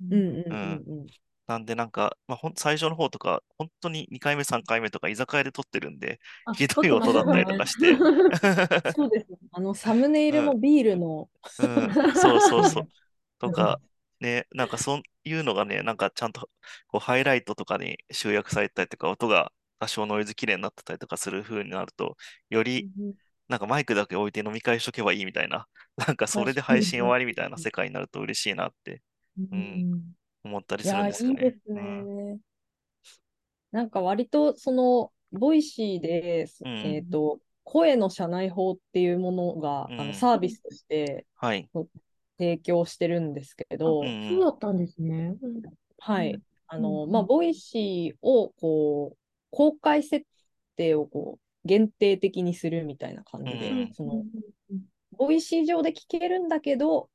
うんうんうんうん。なんでなんか、まあ、ほん最初の方とか、本当に2回目、3回目とか居酒屋で撮ってるんで、あひどい音だったりとかして。そうですね。あの、サムネイルもビールの、うん、そうそうそう。とか、ね、なんかそういうのがね、なんかちゃんとこうハイライトとかに集約されたりとか、音が多少ノイズきれいになってたりとかする風になると、よりなんかマイクだけ置いて飲み会しとけばいいみたいな、なんかそれで配信終わりみたいな世界になると嬉しいなってうん思ったりいや、するんですよいいでね。すね。うんなんか割と、その、ボイシーで、うんえっと、声の社内報っていうものが、あうんのサービスとしてはい。提供してるんですけど、うんそうだったんですね。うんはい。うんあの、うんまあ、ボイシーを、こう、公開設定を、こう、限定的にするみたいな感じで、うんその、ボイシー上で聞けるんだけど、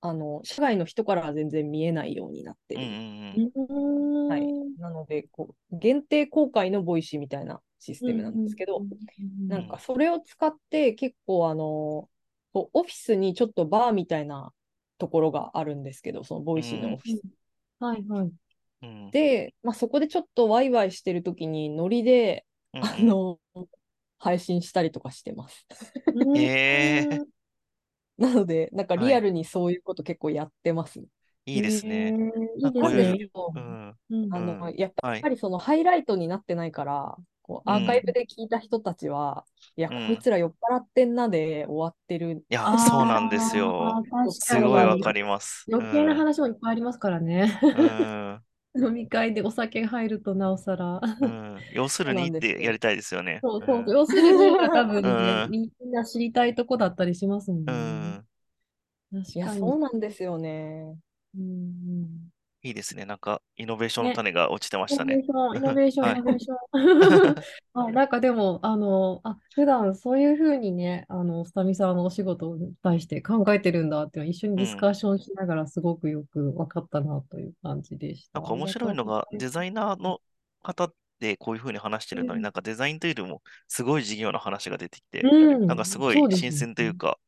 あの、社外の人からは全然見えないようになってうんうんる。うんうんはい。なので、こう、限定公開のボイシーみたいなシステムなんですけど、なんかそれを使って結構あの、こうオフィスにちょっとバーみたいなところがあるんですけど、そのボイシーのオフィス。はいはい。うんで、まあ、そこでちょっとワイワイしてるときにノリで、うんあの、配信したりとかしてます。へーなので、なんかはいリアルにそういうこと結構やってます。いいですね。いいですね。あの、うんやっはいぱりそのハイライトになってないから、こううんアーカイブで聞いた人たちは、いや、うんこいつら酔っ払ってんなで終わってる。いや、そうなんですよ。すごいわかります。余計な話もいっぱいありますからね。うん。飲み会でお酒が入るとなおさら。うん。要するにってやりたいですよね。そうそううん要するに多分ね、うんみんな知りたいとこだったりしますもんうね。ん。いや、確かに。そうなんですよね。うんうんいいですね。なんか、イノベーションの種が落ちてましたねイノベー。ション、イノベーション。あ、なんかでも、あの、あ、普段そういうふうにね、あの、スタミさんのお仕事に対して考えてるんだっていうのは一緒にディスカッションしながらすごくよく分かったなという感じでした。なんか面白いのが、デザイナーの方でこういうふうに話してるのに、うんなんかデザインというよりも、すごい事業の話が出てきて、うん、なんかすごい新鮮というか、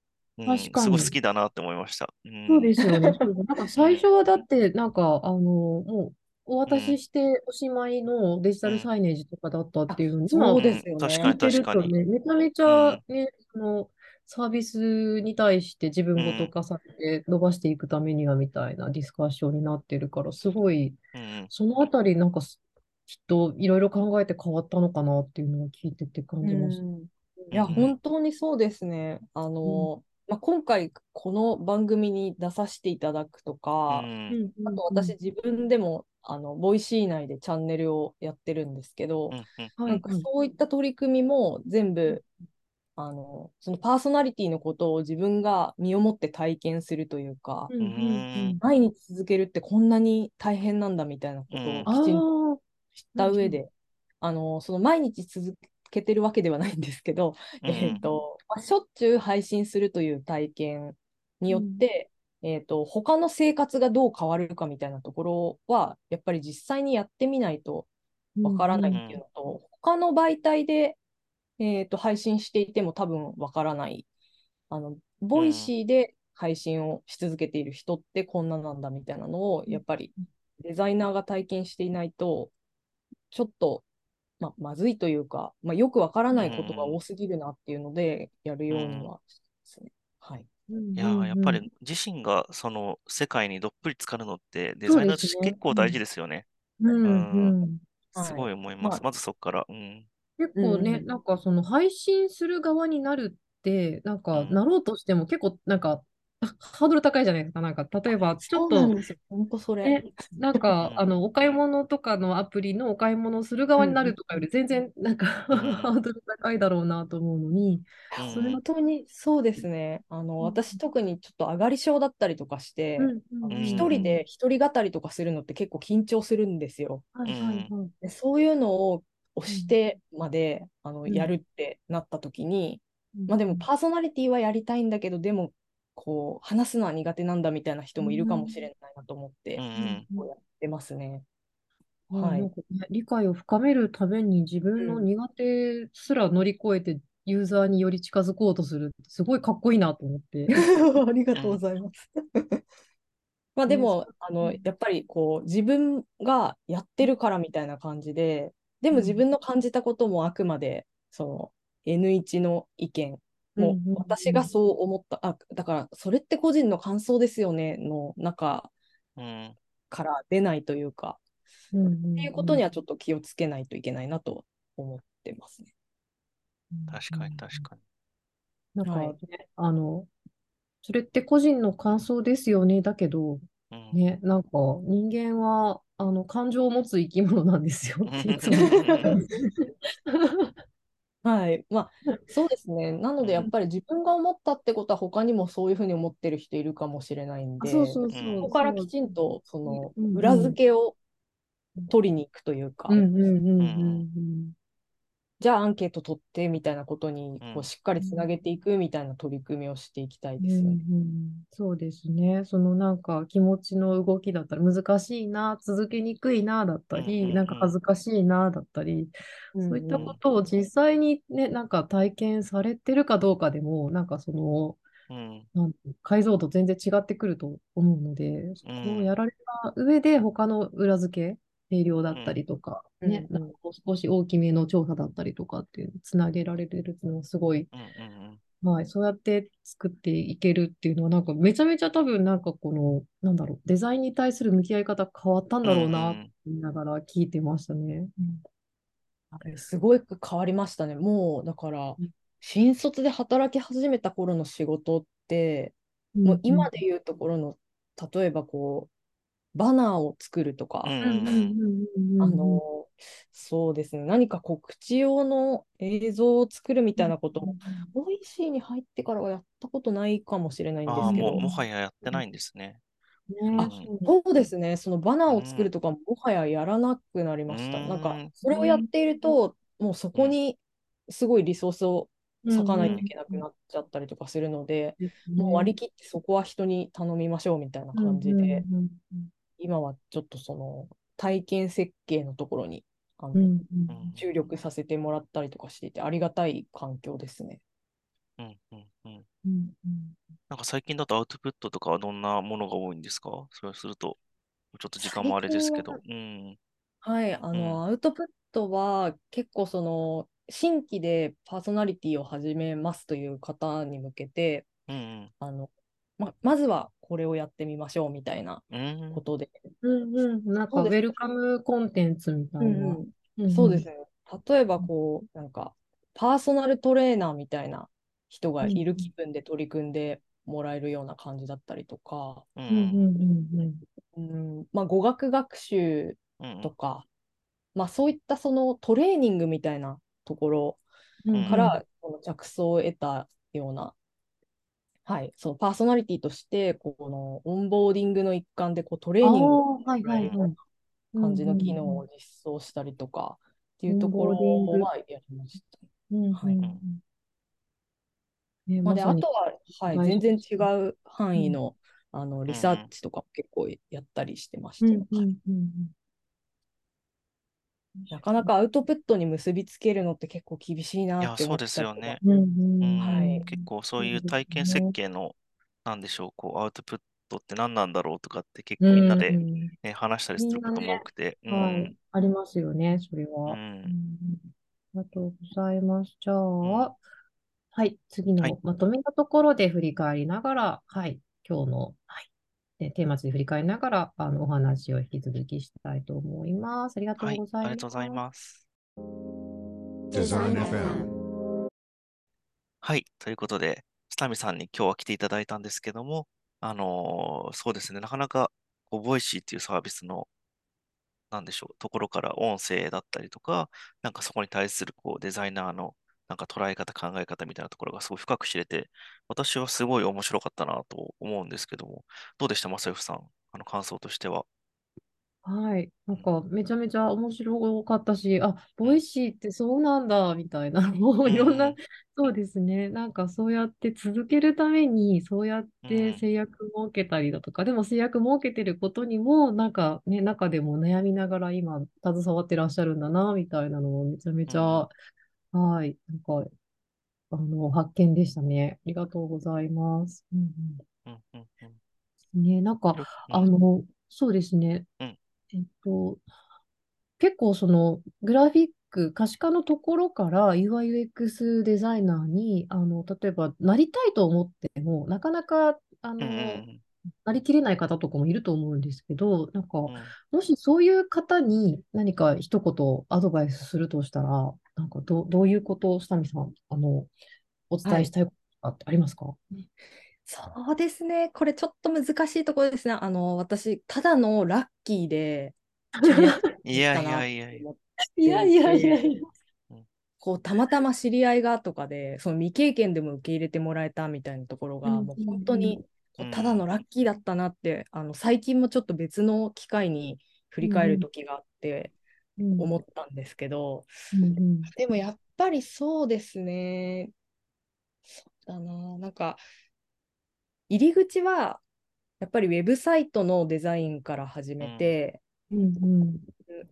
うん、確かにすごい好きだなって思いました。うん。そうですよね。なんか最初はだって、なんか、あの、もう、お渡ししておしまいのデジタルサイネージとかだったっていうのに、今そうですよね。確かに確かに。とね、めちゃめちゃね、そのサービスに対して自分ごと化させて伸ばしていくためにはみたいなディスカッションになってるから、すごい、うん。そのあたりなんかすきっといろいろ考えて変わったのかなっていうのを聞いてて感じました。うんいや、うん本当にそうですね。あの、まあ、今回この番組に出させていただくとか、うん。あと私自分でもあのボイシー内でチャンネルをやってるんですけど、うん。なんかそういった取り組みも全部、あの、そのパーソナリティのことを自分が身をもって体験するというか、うん毎日続けるってこんなに大変なんだみたいなことうん。をきちんとあ知った上で、あの、その毎日続けてるわけではないんですけど、うんえっと、まあしょっちゅう配信するという体験によって、えっと、他の生活がどう変わるかみたいなところは、やっぱり実際にやってみないとーわからないうんっていうのと、他の媒体で、えっと、配信していても多分わからない。あの、ボイシーで配信をし続けている人ってこんななんだみたいなのを、やっぱりデザイナーが体験していないと、ちょっと、ま、まずいというか、まあ、よくわからないことが多すぎるなっていうので、やるようにはしてますね。はい。うんいやーやっぱうんり自身がその世界にどっぷり浸かるのってデザイナーとして結構大事ですよね。うんうんうんはいすごい思います。まあまずそこから。うん。結構ね、うんなんかその配信する側になるって、なんかうんなろうとしても結構なんかハードル高いじゃないですか。なんか例えばちょっとそうなんですよ。本当それ。ね、なんかうんあのお買い物とかのアプリのお買い物をする側になるとかより全然なんかうんハードル高いだろうなと思うのに、うんそれ本当にそうですね。あの、うん私特にちょっと上がり症だったりとかして、一人で一人語りとかするのって結構緊張するんですよ。はいはいはい。でそういうのを押してまで、あのうんやるってなった時に、まあでもパーソナリティはやりたいんだけど、でもこう話すのは苦手なんだみたいな人もいるかもしれないなと思って、うんうんこうやってますね。うんはい理解を深めるために自分のうん苦手すら乗り越えてユーザーにより近づこうとするすごいかっこいいなと思って。ありがとうございます。まあでも、あの、やっぱりこう、自分がやってるからみたいな感じで、でも自分の感じたこともあくまで、その N1 の意見、もう私がそう思った、あ、だからそれって個人の感想ですよねの中うん。から出ないというか、うんうんっていうことにはちょっと気をつけないといけないなと思ってますね。確かに確かに。なんかはいね、あの、それって個人の感想ですよね。だけど、うん。ね、なんか人間はあの感情を持つ生き物なんですよっていつも はい。まあ、そうですね。なので、やっぱり自分が思ったってことは、他にもそういうふうに思ってる人いるかもしれないんで、あそうそうそう。うんそこからきちんと、その裏付けを取りに行くというか、うんうんうんうんうん。じゃあアンケート取ってみたいなことに、うんこう、しっかりつなげていくみたいな取り組みをしていきたいですよね。うんうんそうですね。そのなんか気持ちの動きだったら難しいな、続けにくいなだったうんうんり、うんなんか恥ずかしいなだったり、そういったんんことを実際にね、なんか体験されてるかどうかでも、なんかその、うん。なん解像度全然違ってくると思うので、そこうんをやられた上で他の裏付け、定量だったりとか、ね、うんうん。なんかもう少し大きめの調査だったりとかっていうつなげられるっていうのはすごいうんそうやって作っていけるっていうのは、なんかめちゃめちゃ多分なんかこの、なんだろう、デザインに対する向き合い方変わったんだろうな、って言いながら聞いてましたね。あれすごい変わりましたね。もう、だからうん、新卒で働き始めた頃の仕事って、もう今で言うところの、例えばこう、バナーを作るとか、うんうんうんうんうん。あの、そうですね、何か告知用の映像を作るみたいなことも、ボイシーに入ってからはやったことないかもしれないんですけど。もう、、もはややってないんですね。ね。あそうですね、そのバナーを作るとかももはややらなくなりました。うんなんか、それをやっていると、もうそこにすごいリソースを割かないといけなくなっちゃったりとかするので、もう割り切ってそこは人に頼みましょうみたいな感じで、うんうん今はちょっとその体験設計のところにあのうんうんうん注力させてもらったりとかしていて、ありがたい環境ですね。うんうんうん。うんなんか最近だとアウトプットとかはどんなものが多いんですか？それをすると、ちょっと時間もあれですけど。うん。はい、あの、アウトプットは結構その新規でパーソナリティを始めますという方に向けて、うんあのままずはこれをやってみましょうみたいなことで、うんうん。なんかウェルカムコンテンツみたいな。んそうですね。例えばこう、なんかパーソナルトレーナーみたいな人がいる気分で取り組んでもらえるような感じだったりとか、ううんうんんうん。うん。まあ、語学学習うん。とか、まあ、そういったそのトレーニングみたいなところうんうん。からこの着想を得たような、はい、そのパーソナリティとしてこのオンボーディングの一環でこうトレーニングをあーはいはいはい。感じの機能うんを実装したりとかっていうところはやりました。うんうんはい。まあ、とは、はい、大全事然違う範囲の,、あのリサーチとかも結構やったりしてましたなかなかアウトプットに結びつけるのって結構厳しいいなや、そうでって思っちゃすよね。うんうん。うん。はい。結構そういう体験設計の、なんでしょう、こう、アウトプットって何なんだろうとかって結構みんなで、うんね、話したりすることも多くて。うんはい、ありますよね、それは。うん。うん。ありがとうございます。じゃあ、ん。はい、次はい。のまとめのところで振り返りながら、はい、今日の、はい、でテーマに振り返りながら、あの、お話を引き続きしたいと思います。ありがとはい、うございありがとうございます。ます。Design FM. はい。ということで、スタミさんに今日は来ていただいたんですけども、あのーそうですね、なかなか、こう、ボイシーっていうサービスの、なんでしょう、ところから音声だったりとか、なんかそこに対する、こう、デザイナーの、なんか捉え方、考え方みたいなところがすごい深く知れて、私はすごい面白かったなと思うんですけども、どうでした、正義さん、あの感想としては。はい。なんか、めちゃめちゃ面白かったし、あ、 Voicy ってそうなんだ、みたいな、もういろんな、うん。そうですね。なんか、そうやって続けるために、そうやって、うん。制約設けたりだとか、でも制約設けてることにも、なんかね、中でも悩みながら今、携わってらっしゃるんだな、みたいなのをめちゃめちゃ、うん。はい。なんか、あの、発見でしたね。ありがとうございます。うんうん。うん。うんうん。ね、なんか、ようん。あの、そうですね。うん。えっと、結構そのグラフィック、可視化のところから UI/UX デザイナーに、あの、例えばなりたいと思っても、なかなか、あうん。うの、ん。なりきれない方とかもいると思うんですけど、なんか、うん。もしそういう方に何か一言アドバイスするとしたら、なんかどう、どういうことを、下見さん、あの、おはい。伝えしたいことってありますか？そうですね。これちょっと難しいところですね。あの、私、ただのラッキーで、いやいやいやいや。いやていいや。こう、たまたま知り合いがとかで、その未経験でも受け入れてもらえたみたいなところが、うんもううんうん本当に、こううただのん。ラッキーだったなって、あの、最近もちょっと別の機会に振うり返るん時があってうん思ったんですけど、うんうんでもやっぱりそうですね。そうだな。なんか、入り口は、やっぱりウェブサイトのデザインから始めうん。て、うんうんうん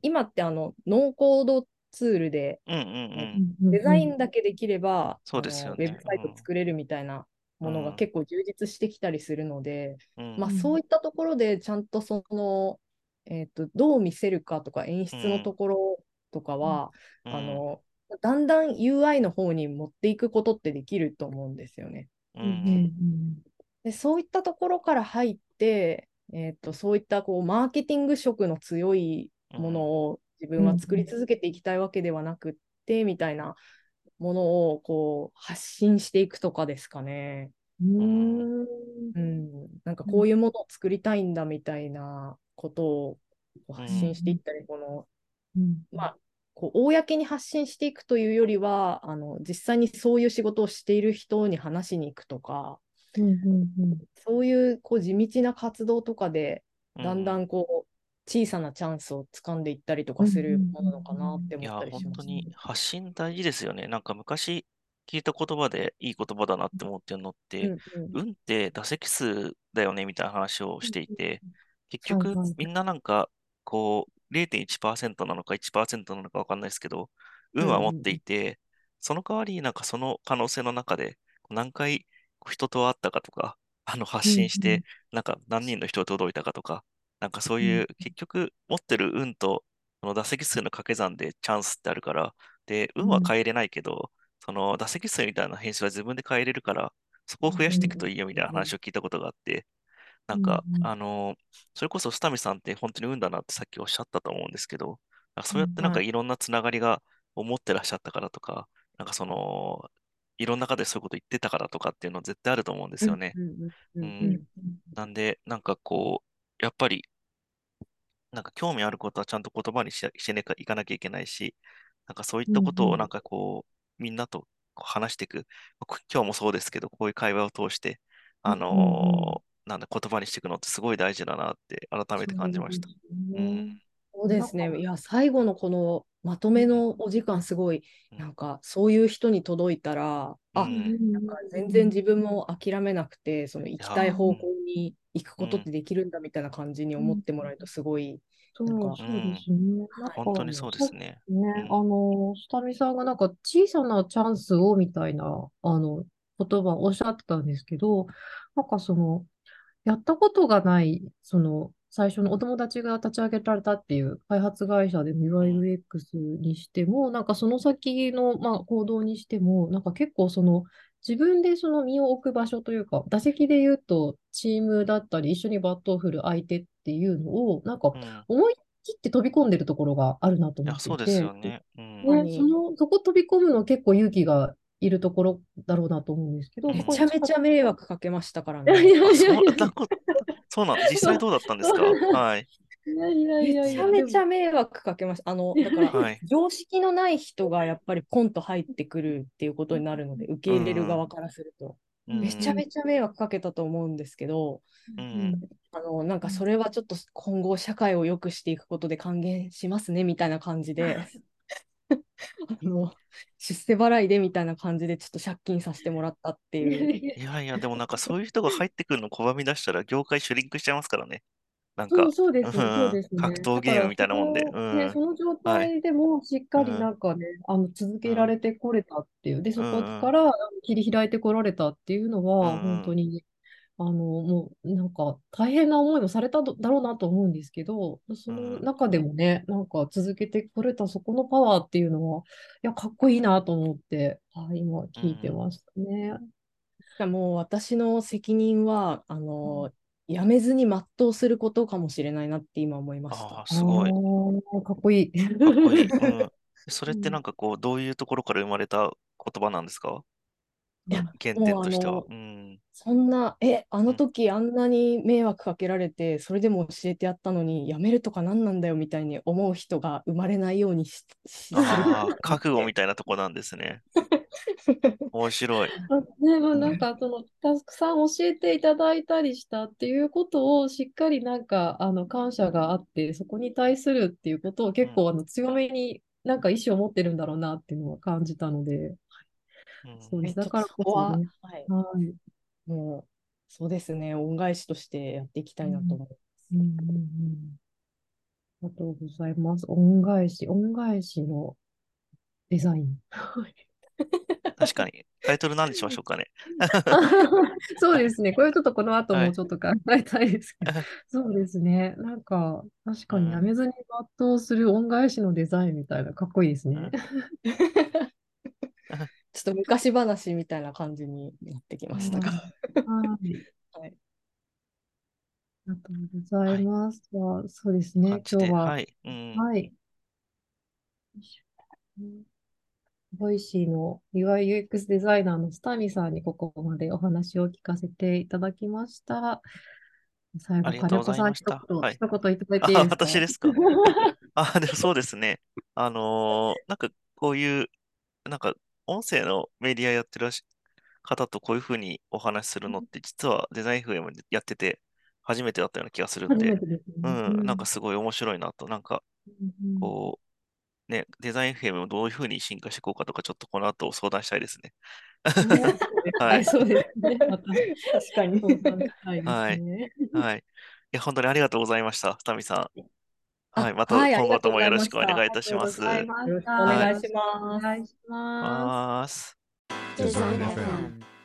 今ってあの、ノーコードツールで、うん。うん。もうん。うんうデザイうんンだけできれば、そうあの、ですよね。ウェブサイト作れるみたいなうものがん。結構充実してきたりするので、うん。まあ、うんそういったところでちゃんとその、えっと、どう見せるかとか演う出のとん。ころとかは、うん。あの、だんだん UI の方に持っていくことってできると思うんですよね。う。うんで、そういったところから入って、えっと、そういったこうマーケティング色の強いものを自分はうん作り続けていきたいわけではなくって、みたいなものをこう発信していくとかですかね。うんうん、なんかこういうものを作りたいんだみたいなことをこうう発信していっん。たり、この、うんまあ、こう公に発信していくというよりは、あの実際にそういう仕事をしている人に話しに行くとか、うんうんそういうこう地道な活動とかで、うん。だんだんこう小さなチャンスを掴んでいったりとうんかするものなのかなっていや、思ったりし本当ます。に発信大事ですよね。なんか昔聞いた言葉でいい言葉だなって思ってるのっうて、んうん運って打席数だよねみたいな話をしていて、結はい局はいみんななんかこう0.1%なのか1%なのかわかんないですけど、うん運は持っていて、その代わりなんかその可能性の中で何回人と会ったかとか、あの発信して、なんか何人の人が届いたかとか、なんかそういう結局持ってる運とその打席数の掛け算でチャンスってあるから、で、運は変えれないけど、その打席数みたいな編集は自分で変えれるから、そこを増やしていくといいよみたいな話を聞いたことがあって、なんか、うんうんあの、それこそスタミさんって本当に運だなってさっきおっしゃったと思うんですけど、なんかそうやってなんかはいいろんなつながりが思ってらっしゃったからとか、なんかその、いろんな方でそういうこと言ってたからとかっていうの絶対あると思うんですよね。うん。なんで、なんかこう、やっぱり、なんか興味あることはちゃんと言葉にししてねかいかなきゃいけないし、なんかそういったことをなんかこう、みんなと話していく。こ今日もそうですけど、こういう会話を通して、あのーなんだ、言葉にしていくのってすごい大事だなって改めて感じました。うん。そうですね。いや、最後のこのまとめのお時間、すごい、うんなんか、そういう人に届いたら、うあ、ん。なんか全然自分も諦めなくて、その行きたい方向に行くことってできるんだみたいな感じに思ってもらえると、すごい、そう、そうですね。本当にそうですね。ね、うんあの、下見さんがなんか小さなチャンスをみたいな、あの、言葉をおっしゃってたんですけど、なんかその、やったことがない、その、最初のお友達が立ち上げられたっていう開発会社での UI/UX にしても、なんかその先の、まあ、行動にしても、なんか結構その、自分でその身を置く場所というか、打席で言うと、チームだったり、一緒にバットを振る相手っていうのを、なんか思い切って飛び込んでるところがあるなと思や、っていそうですて、よね。うん。ね、にその、そこ飛び込むの結構勇気がいるところだろうなと思うんですけど、めちゃめちゃ迷惑かけましたからいやいやね。あ、そうなん、実際どうだったんですか？はい。いやいやいやめいや、ちゃめちゃ迷惑かけました。あの、だから、はい。常識のない人がやっぱりポンと入ってくるっていうことになるので、受け入れる側からすると。うんめちゃめちゃ迷惑かけたと思うんですけど、うんあのなんかそれはちょっと今後社会を良くしていくことで還元しますねみたいな感じで あの出世払いでみたいな感じでちょっと借金させてもらったっていう。いやいや、でもなんかそういう人が入ってくるの拒み出したら業界シュリンクしちゃいますからね。なんか。そう、です、うんそうですね。格闘ゲームみたいなもんで。うんね、その状態でもしっかりなんかね、あの続けられてこれたっていう、で、そこから切り開いてこられたっていうのは、うん本当に、あの、もうなんか大変な思いもされただろうなと思うんですけど、その中でもね、なんか続けてこれたそこのパワーっていうのは、いや、かっこいいなと思って、はい、今聞いてましたね。しかも私の責任はあの辞めずに全うすることかもしれないなって今思いましああ、た。すごい。かっこいい。それってなんかこう、どういうところから生まれた言葉なんですか？原点としては。うん。そんな、え、あの時あんなに迷惑かけられて、それでも教えてやったのに、辞めるとか何なんだよみたいに思う人が生まれないようにし、しする。ああ、覚悟みたいなとこなんですね。面白い。あね、まあ、なんかそのたくさん教えていただいたりしたっていうことをしっかりなんかあの感謝があってそこに対するっていうことを結構あの強めになんか意思を持ってるんだろうなっていうのは感じたので、うんそうです。だからこそこは、そね、はい、はい。もう、そうですね、恩返しとしてやっていきたいなと思います。うんうんうんありがとうございます。恩返し、恩返しのデザイン。はい確かに。タイトル何にしましょうかね。そうですね。これちょっとこの後はいもうちょっと考えたいですけど。そうですね。なんか、確かにうんやめずに全うする恩返しのデザインみたいな、かっこいいですね。うん ちょっと昔話みたいな感じになってきましたが。はい。はいありがとうございます。じゃあそうですね。今日は、はい。うん。はい。ボイシーの UI/UX デザイナーのスタミさんにここまでお話を聞かせていただきました。最後、金子さん、はい一言、一言いただいていいですか？私ですか？あ、でもそうですね。あのーなんかこういう、なんか音声のメディアやってるし方とこういうふうにお話しするのって、実はデザイン FM でやってて初めてだったような気がするんで、ですうね。ん、なんかすごい面白いなと、なんかこう、ね、デザイン FM をどういうふうに進化していこうかとか、ちょっとこの後相談したいですね。はいそうですね。確かに。相談したい。はい。いや、本当にありがとうございました、スタミさん。あはい、また今後ともよろしくお願いいたします。ありがとうございよろしくお願いしおます。願いします。